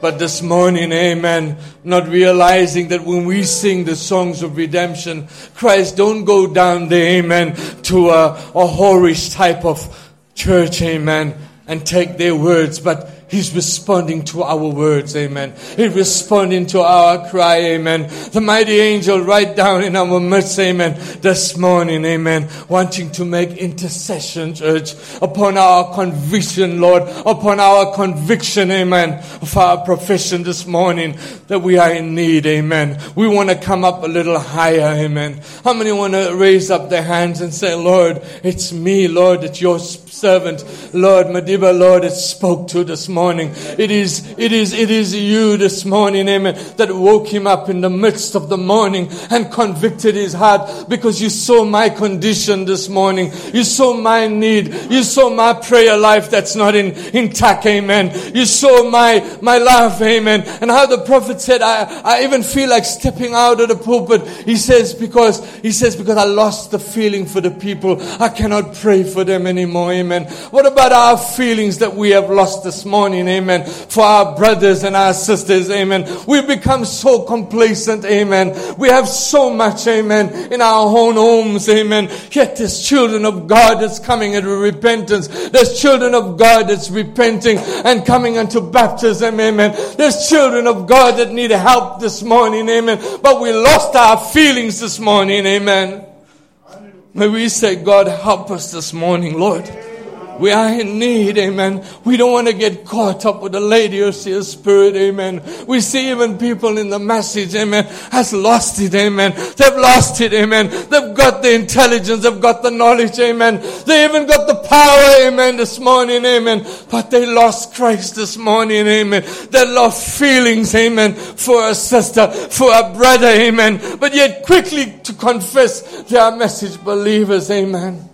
But this morning, amen, not realizing that when we sing the songs of redemption, Christ don't go down there, amen, to a, a whorish type of church, amen, and take their words, but He's responding to our words, amen. He's responding to our cry, amen. The mighty angel right down in our midst, amen, this morning, amen, wanting to make intercession, church, upon our conviction, Lord, upon our conviction, amen, of our profession this morning that we are in need, amen. We want to come up a little higher, amen. How many want to raise up their hands and say, Lord, it's me, Lord, it's your servant, Lord, Madiba, Lord, it spoke to this morning morning. It is, it is, it is you this morning, amen, that woke him up in the midst of the morning and convicted his heart because you saw my condition this morning. You saw my need. You saw my prayer life that's not in, intact, amen. You saw my, my life, amen. And how the prophet said, I, I even feel like stepping out of the pulpit. He says, because, he says, because I lost the feeling for the people. I cannot pray for them anymore, amen. What about our feelings that we have lost this morning? Morning, amen, for our brothers and our sisters, amen. We become so complacent, amen. We have so much, amen, in our own homes, amen. Yet there's children of God that's coming into repentance. There's children of God that's repenting and coming unto baptism, amen. There's children of God that need help this morning, amen. But we lost our feelings this morning, amen. May we say, God, help us this morning, Lord. We are in need, amen. We don't want to get caught up with the Laodicea spirit, amen. We see even people in the message, amen, has lost it, amen. They've lost it, amen. They've got the intelligence, they've got the knowledge, amen. They even got the power, amen, this morning, amen. But they lost Christ this morning, amen. They lost feelings, amen, for a sister, for a brother, amen. But yet quickly to confess they are message believers, amen.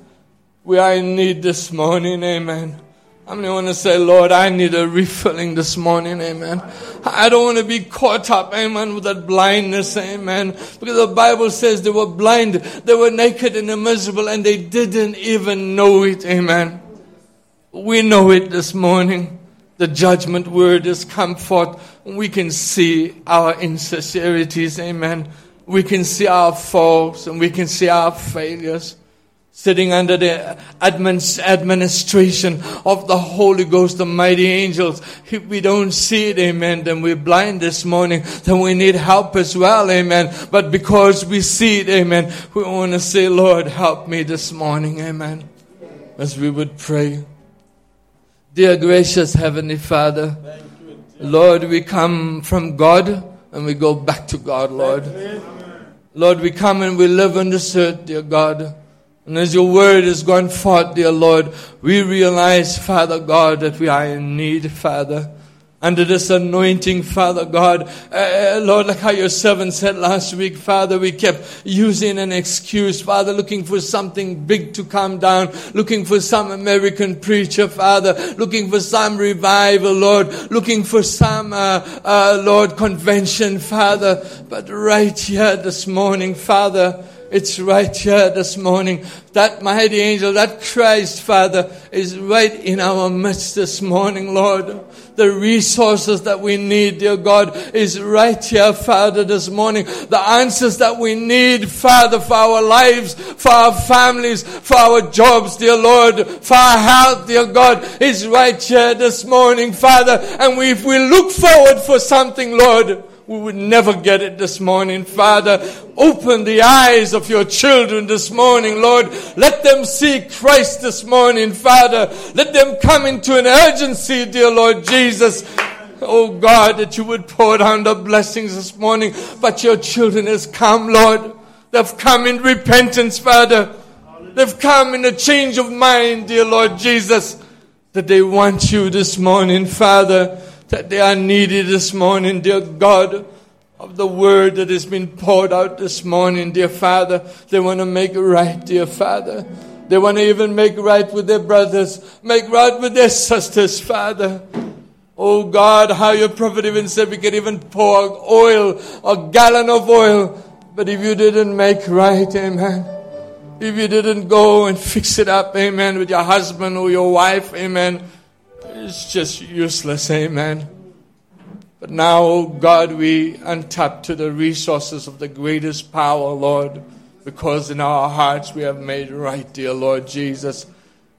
We are in need this morning, amen. How many want to say, Lord, I need a refilling this morning, amen. I don't want to be caught up, amen, with that blindness, amen. Because the Bible says they were blind, they were naked and miserable, and they didn't even know it, amen. We know it this morning. The judgment word has come forth. We can see our insincerities, amen. we can see our faults and we can see our failures sitting under the administration of the Holy Ghost, the mighty angels. If we don't see it, amen, then we're blind this morning, then we need help as well, amen. But because we see it, amen, we want to say, Lord, help me this morning, amen. As we would pray. Dear gracious Heavenly Father, Lord, we come from God and we go back to God, Lord. Lord, we come and we live on this earth, dear God. And as your word has gone forth, dear Lord, we realize, Father God, that we are in need, Father under this anointing, Father God. Uh, Lord, like how your servant said last week, Father, we kept using an excuse, Father, looking for something big to come down, looking for some American preacher, Father, looking for some revival, Lord, looking for some, uh, uh, Lord, convention, Father. But right here this morning, Father, it's right here this morning. That mighty angel, that Christ, Father, is right in our midst this morning, Lord. The resources that we need, dear God, is right here, Father, this morning. The answers that we need, Father, for our lives, for our families, for our jobs, dear Lord, for our health, dear God, is right here this morning, Father. And we, if we look forward for something, Lord, we would never get it this morning. Father, open the eyes of your children this morning, Lord. Let them see Christ this morning, Father. Let them come into an urgency, dear Lord Jesus. Oh God, that you would pour down the blessings this morning. But your children has come, Lord. They've come in repentance, Father. They've come in a change of mind, dear Lord Jesus. That they want you this morning, Father that they are needed this morning, dear God, of the word that has been poured out this morning, dear Father. They want to make it right, dear Father. They want to even make right with their brothers, make right with their sisters, Father. Oh God, how your prophet even said we could even pour oil, a gallon of oil. But if you didn't make right, amen. If you didn't go and fix it up, amen, with your husband or your wife, amen it's just useless, amen. But now, oh God, we untap to the resources of the greatest power, Lord, because in our hearts we have made right, dear Lord Jesus.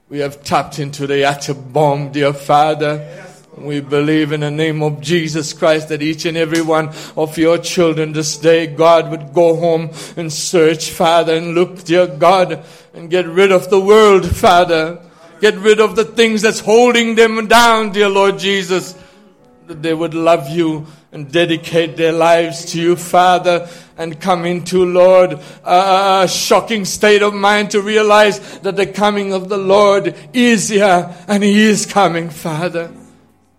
We have tapped into the atom bomb, dear Father. We believe in the name of Jesus Christ that each and every one of your children this day, God would go home and search, Father, and look, dear God, and get rid of the world, Father. Get rid of the things that's holding them down, dear Lord Jesus. That they would love you and dedicate their lives to you, Father, and come into, Lord, a shocking state of mind to realize that the coming of the Lord is here and He is coming, Father.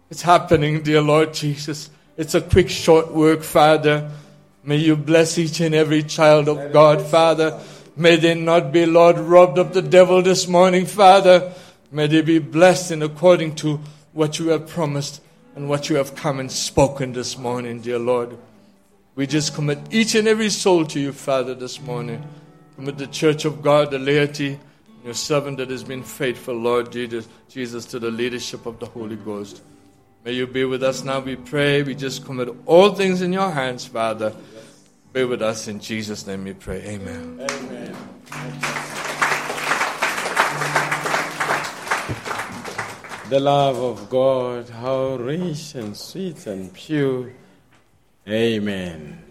It's happening, dear Lord Jesus. It's a quick, short work, Father. May you bless each and every child of God, Father. May they not be, Lord, robbed of the devil this morning, Father. May they be blessed in according to what you have promised and what you have come and spoken this morning, dear Lord. We just commit each and every soul to you, Father, this morning. Commit the church of God, the laity, your servant that has been faithful, Lord Jesus, Jesus, to the leadership of the Holy Ghost. May you be with us now, we pray. We just commit all things in your hands, Father. Be with us in Jesus' name we pray. Amen. Amen. The love of God, how rich and sweet and pure. Amen.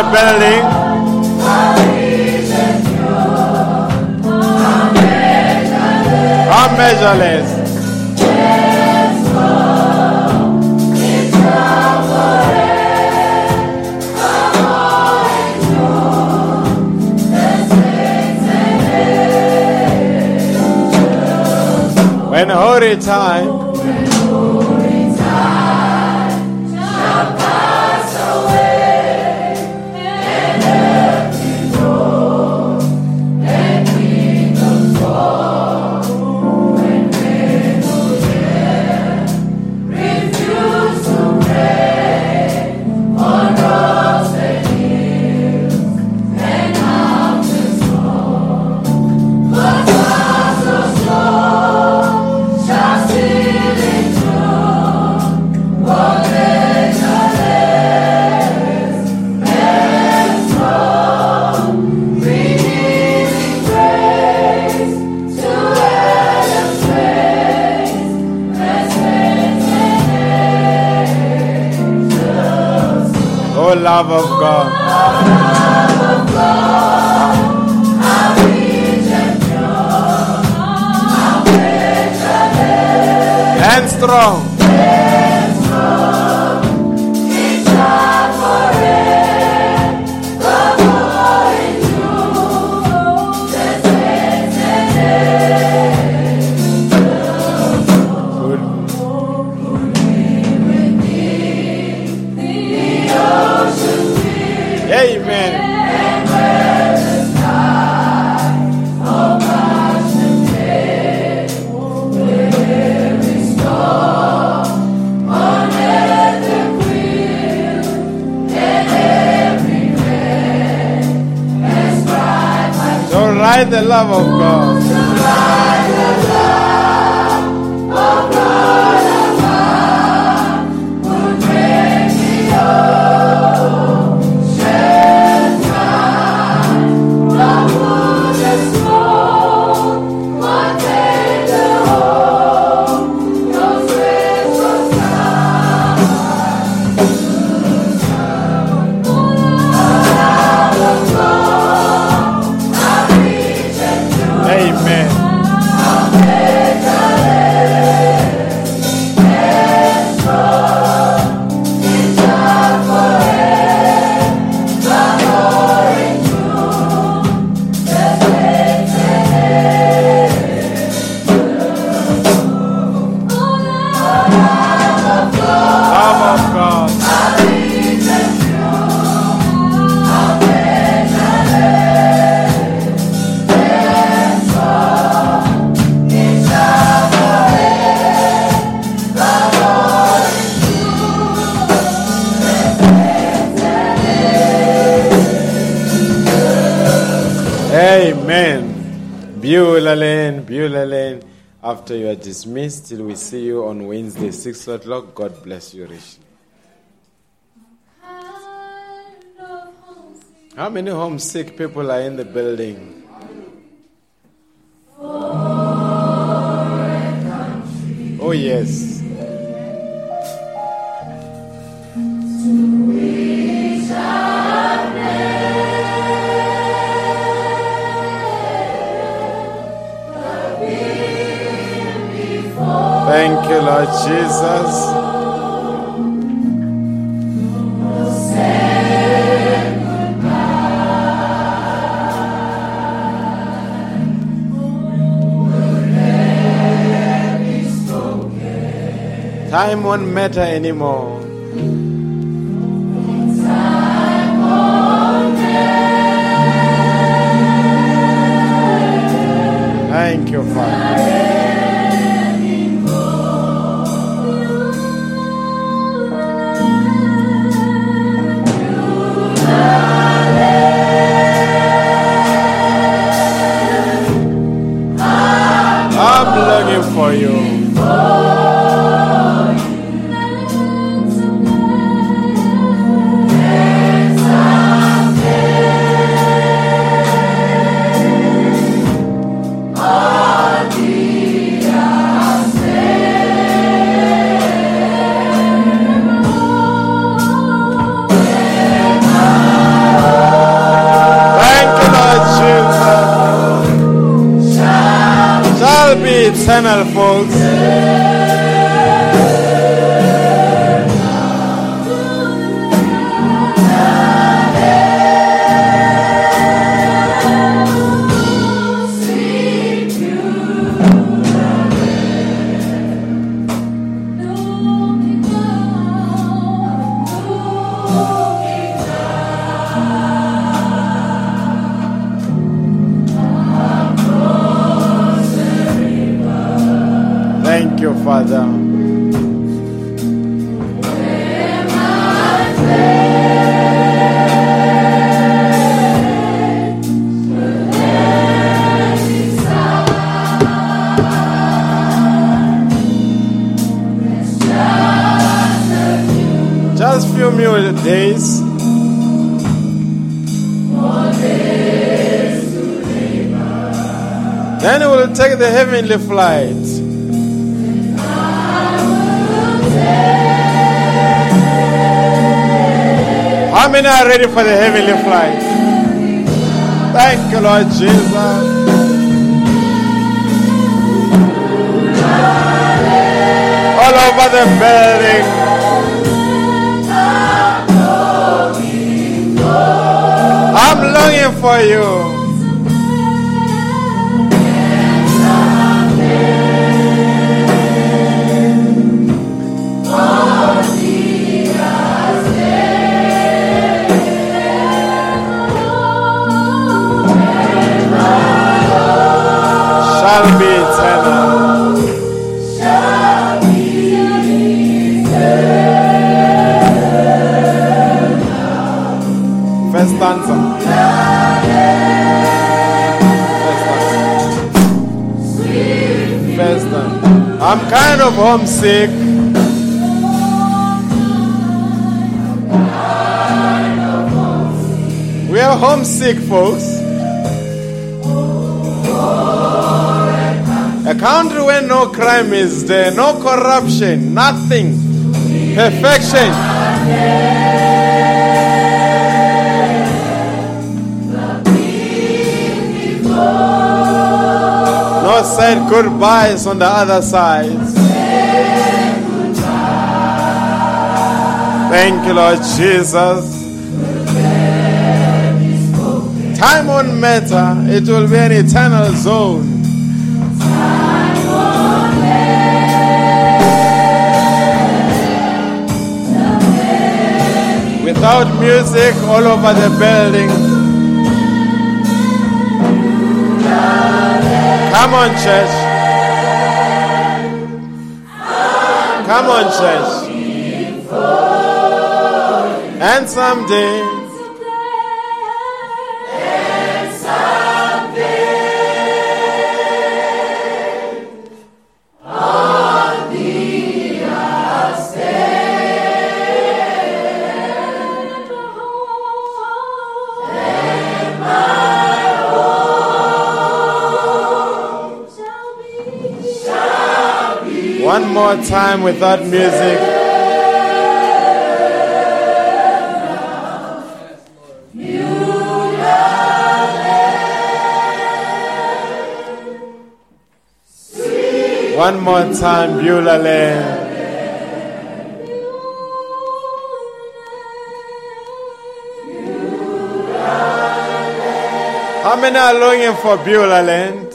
Anna Berling. measureless. When holy time Love of God. And strong. Write the love of God. Beulah Beulah. After you are dismissed, till we see you on Wednesday, 6 o'clock. God bless you richly. How many homesick people are in the building? Oh, yes. You, Lord Jesus. Time won't matter anymore. Heavenly flight. How many are ready for the heavenly flight? Thank you, Lord Jesus. All over the building. I'm longing for you. I'm kind of homesick. We are homesick, folks. A country where no crime is there, no corruption, nothing. Perfection. Said goodbyes on the other side. Thank you, Lord Jesus. Time won't matter, it will be an eternal zone. Without music all over the building. Come on, church. Come on, church. And someday. More time without music. One more time, Beulah Land. How many are longing for Beulah Land?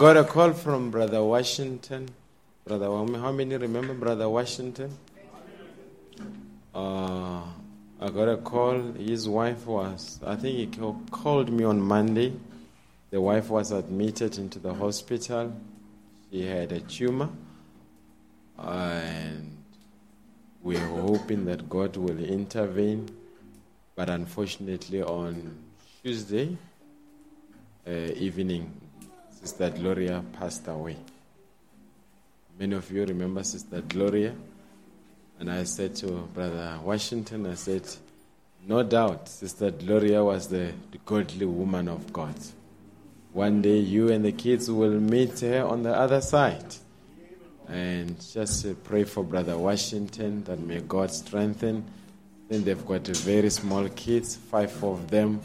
Got a call from Brother Washington. Brother, how many remember Brother Washington? Uh, I got a call. His wife was, I think he called me on Monday. The wife was admitted into the hospital. She had a tumor. And we are hoping that God will intervene. But unfortunately, on Tuesday uh, evening, Sister Gloria passed away. Many of you remember Sister Gloria. And I said to Brother Washington, I said, no doubt, Sister Gloria was the, the godly woman of God. One day you and the kids will meet her on the other side. And just pray for Brother Washington that may God strengthen. Then they've got very small kids, five of them.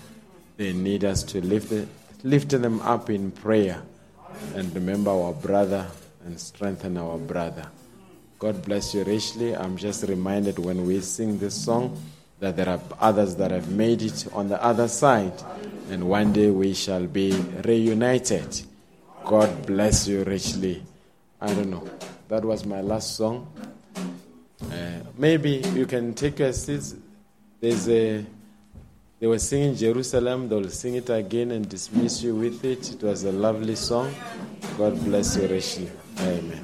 They need us to lift, lift them up in prayer and remember our brother and strengthen our brother. God bless you richly. I'm just reminded when we sing this song that there are others that have made it on the other side, and one day we shall be reunited. God bless you richly. I don't know. That was my last song. Uh, maybe you can take your seats. There's a. They were singing Jerusalem. They'll sing it again and dismiss you with it. It was a lovely song. God bless you richly. Amen.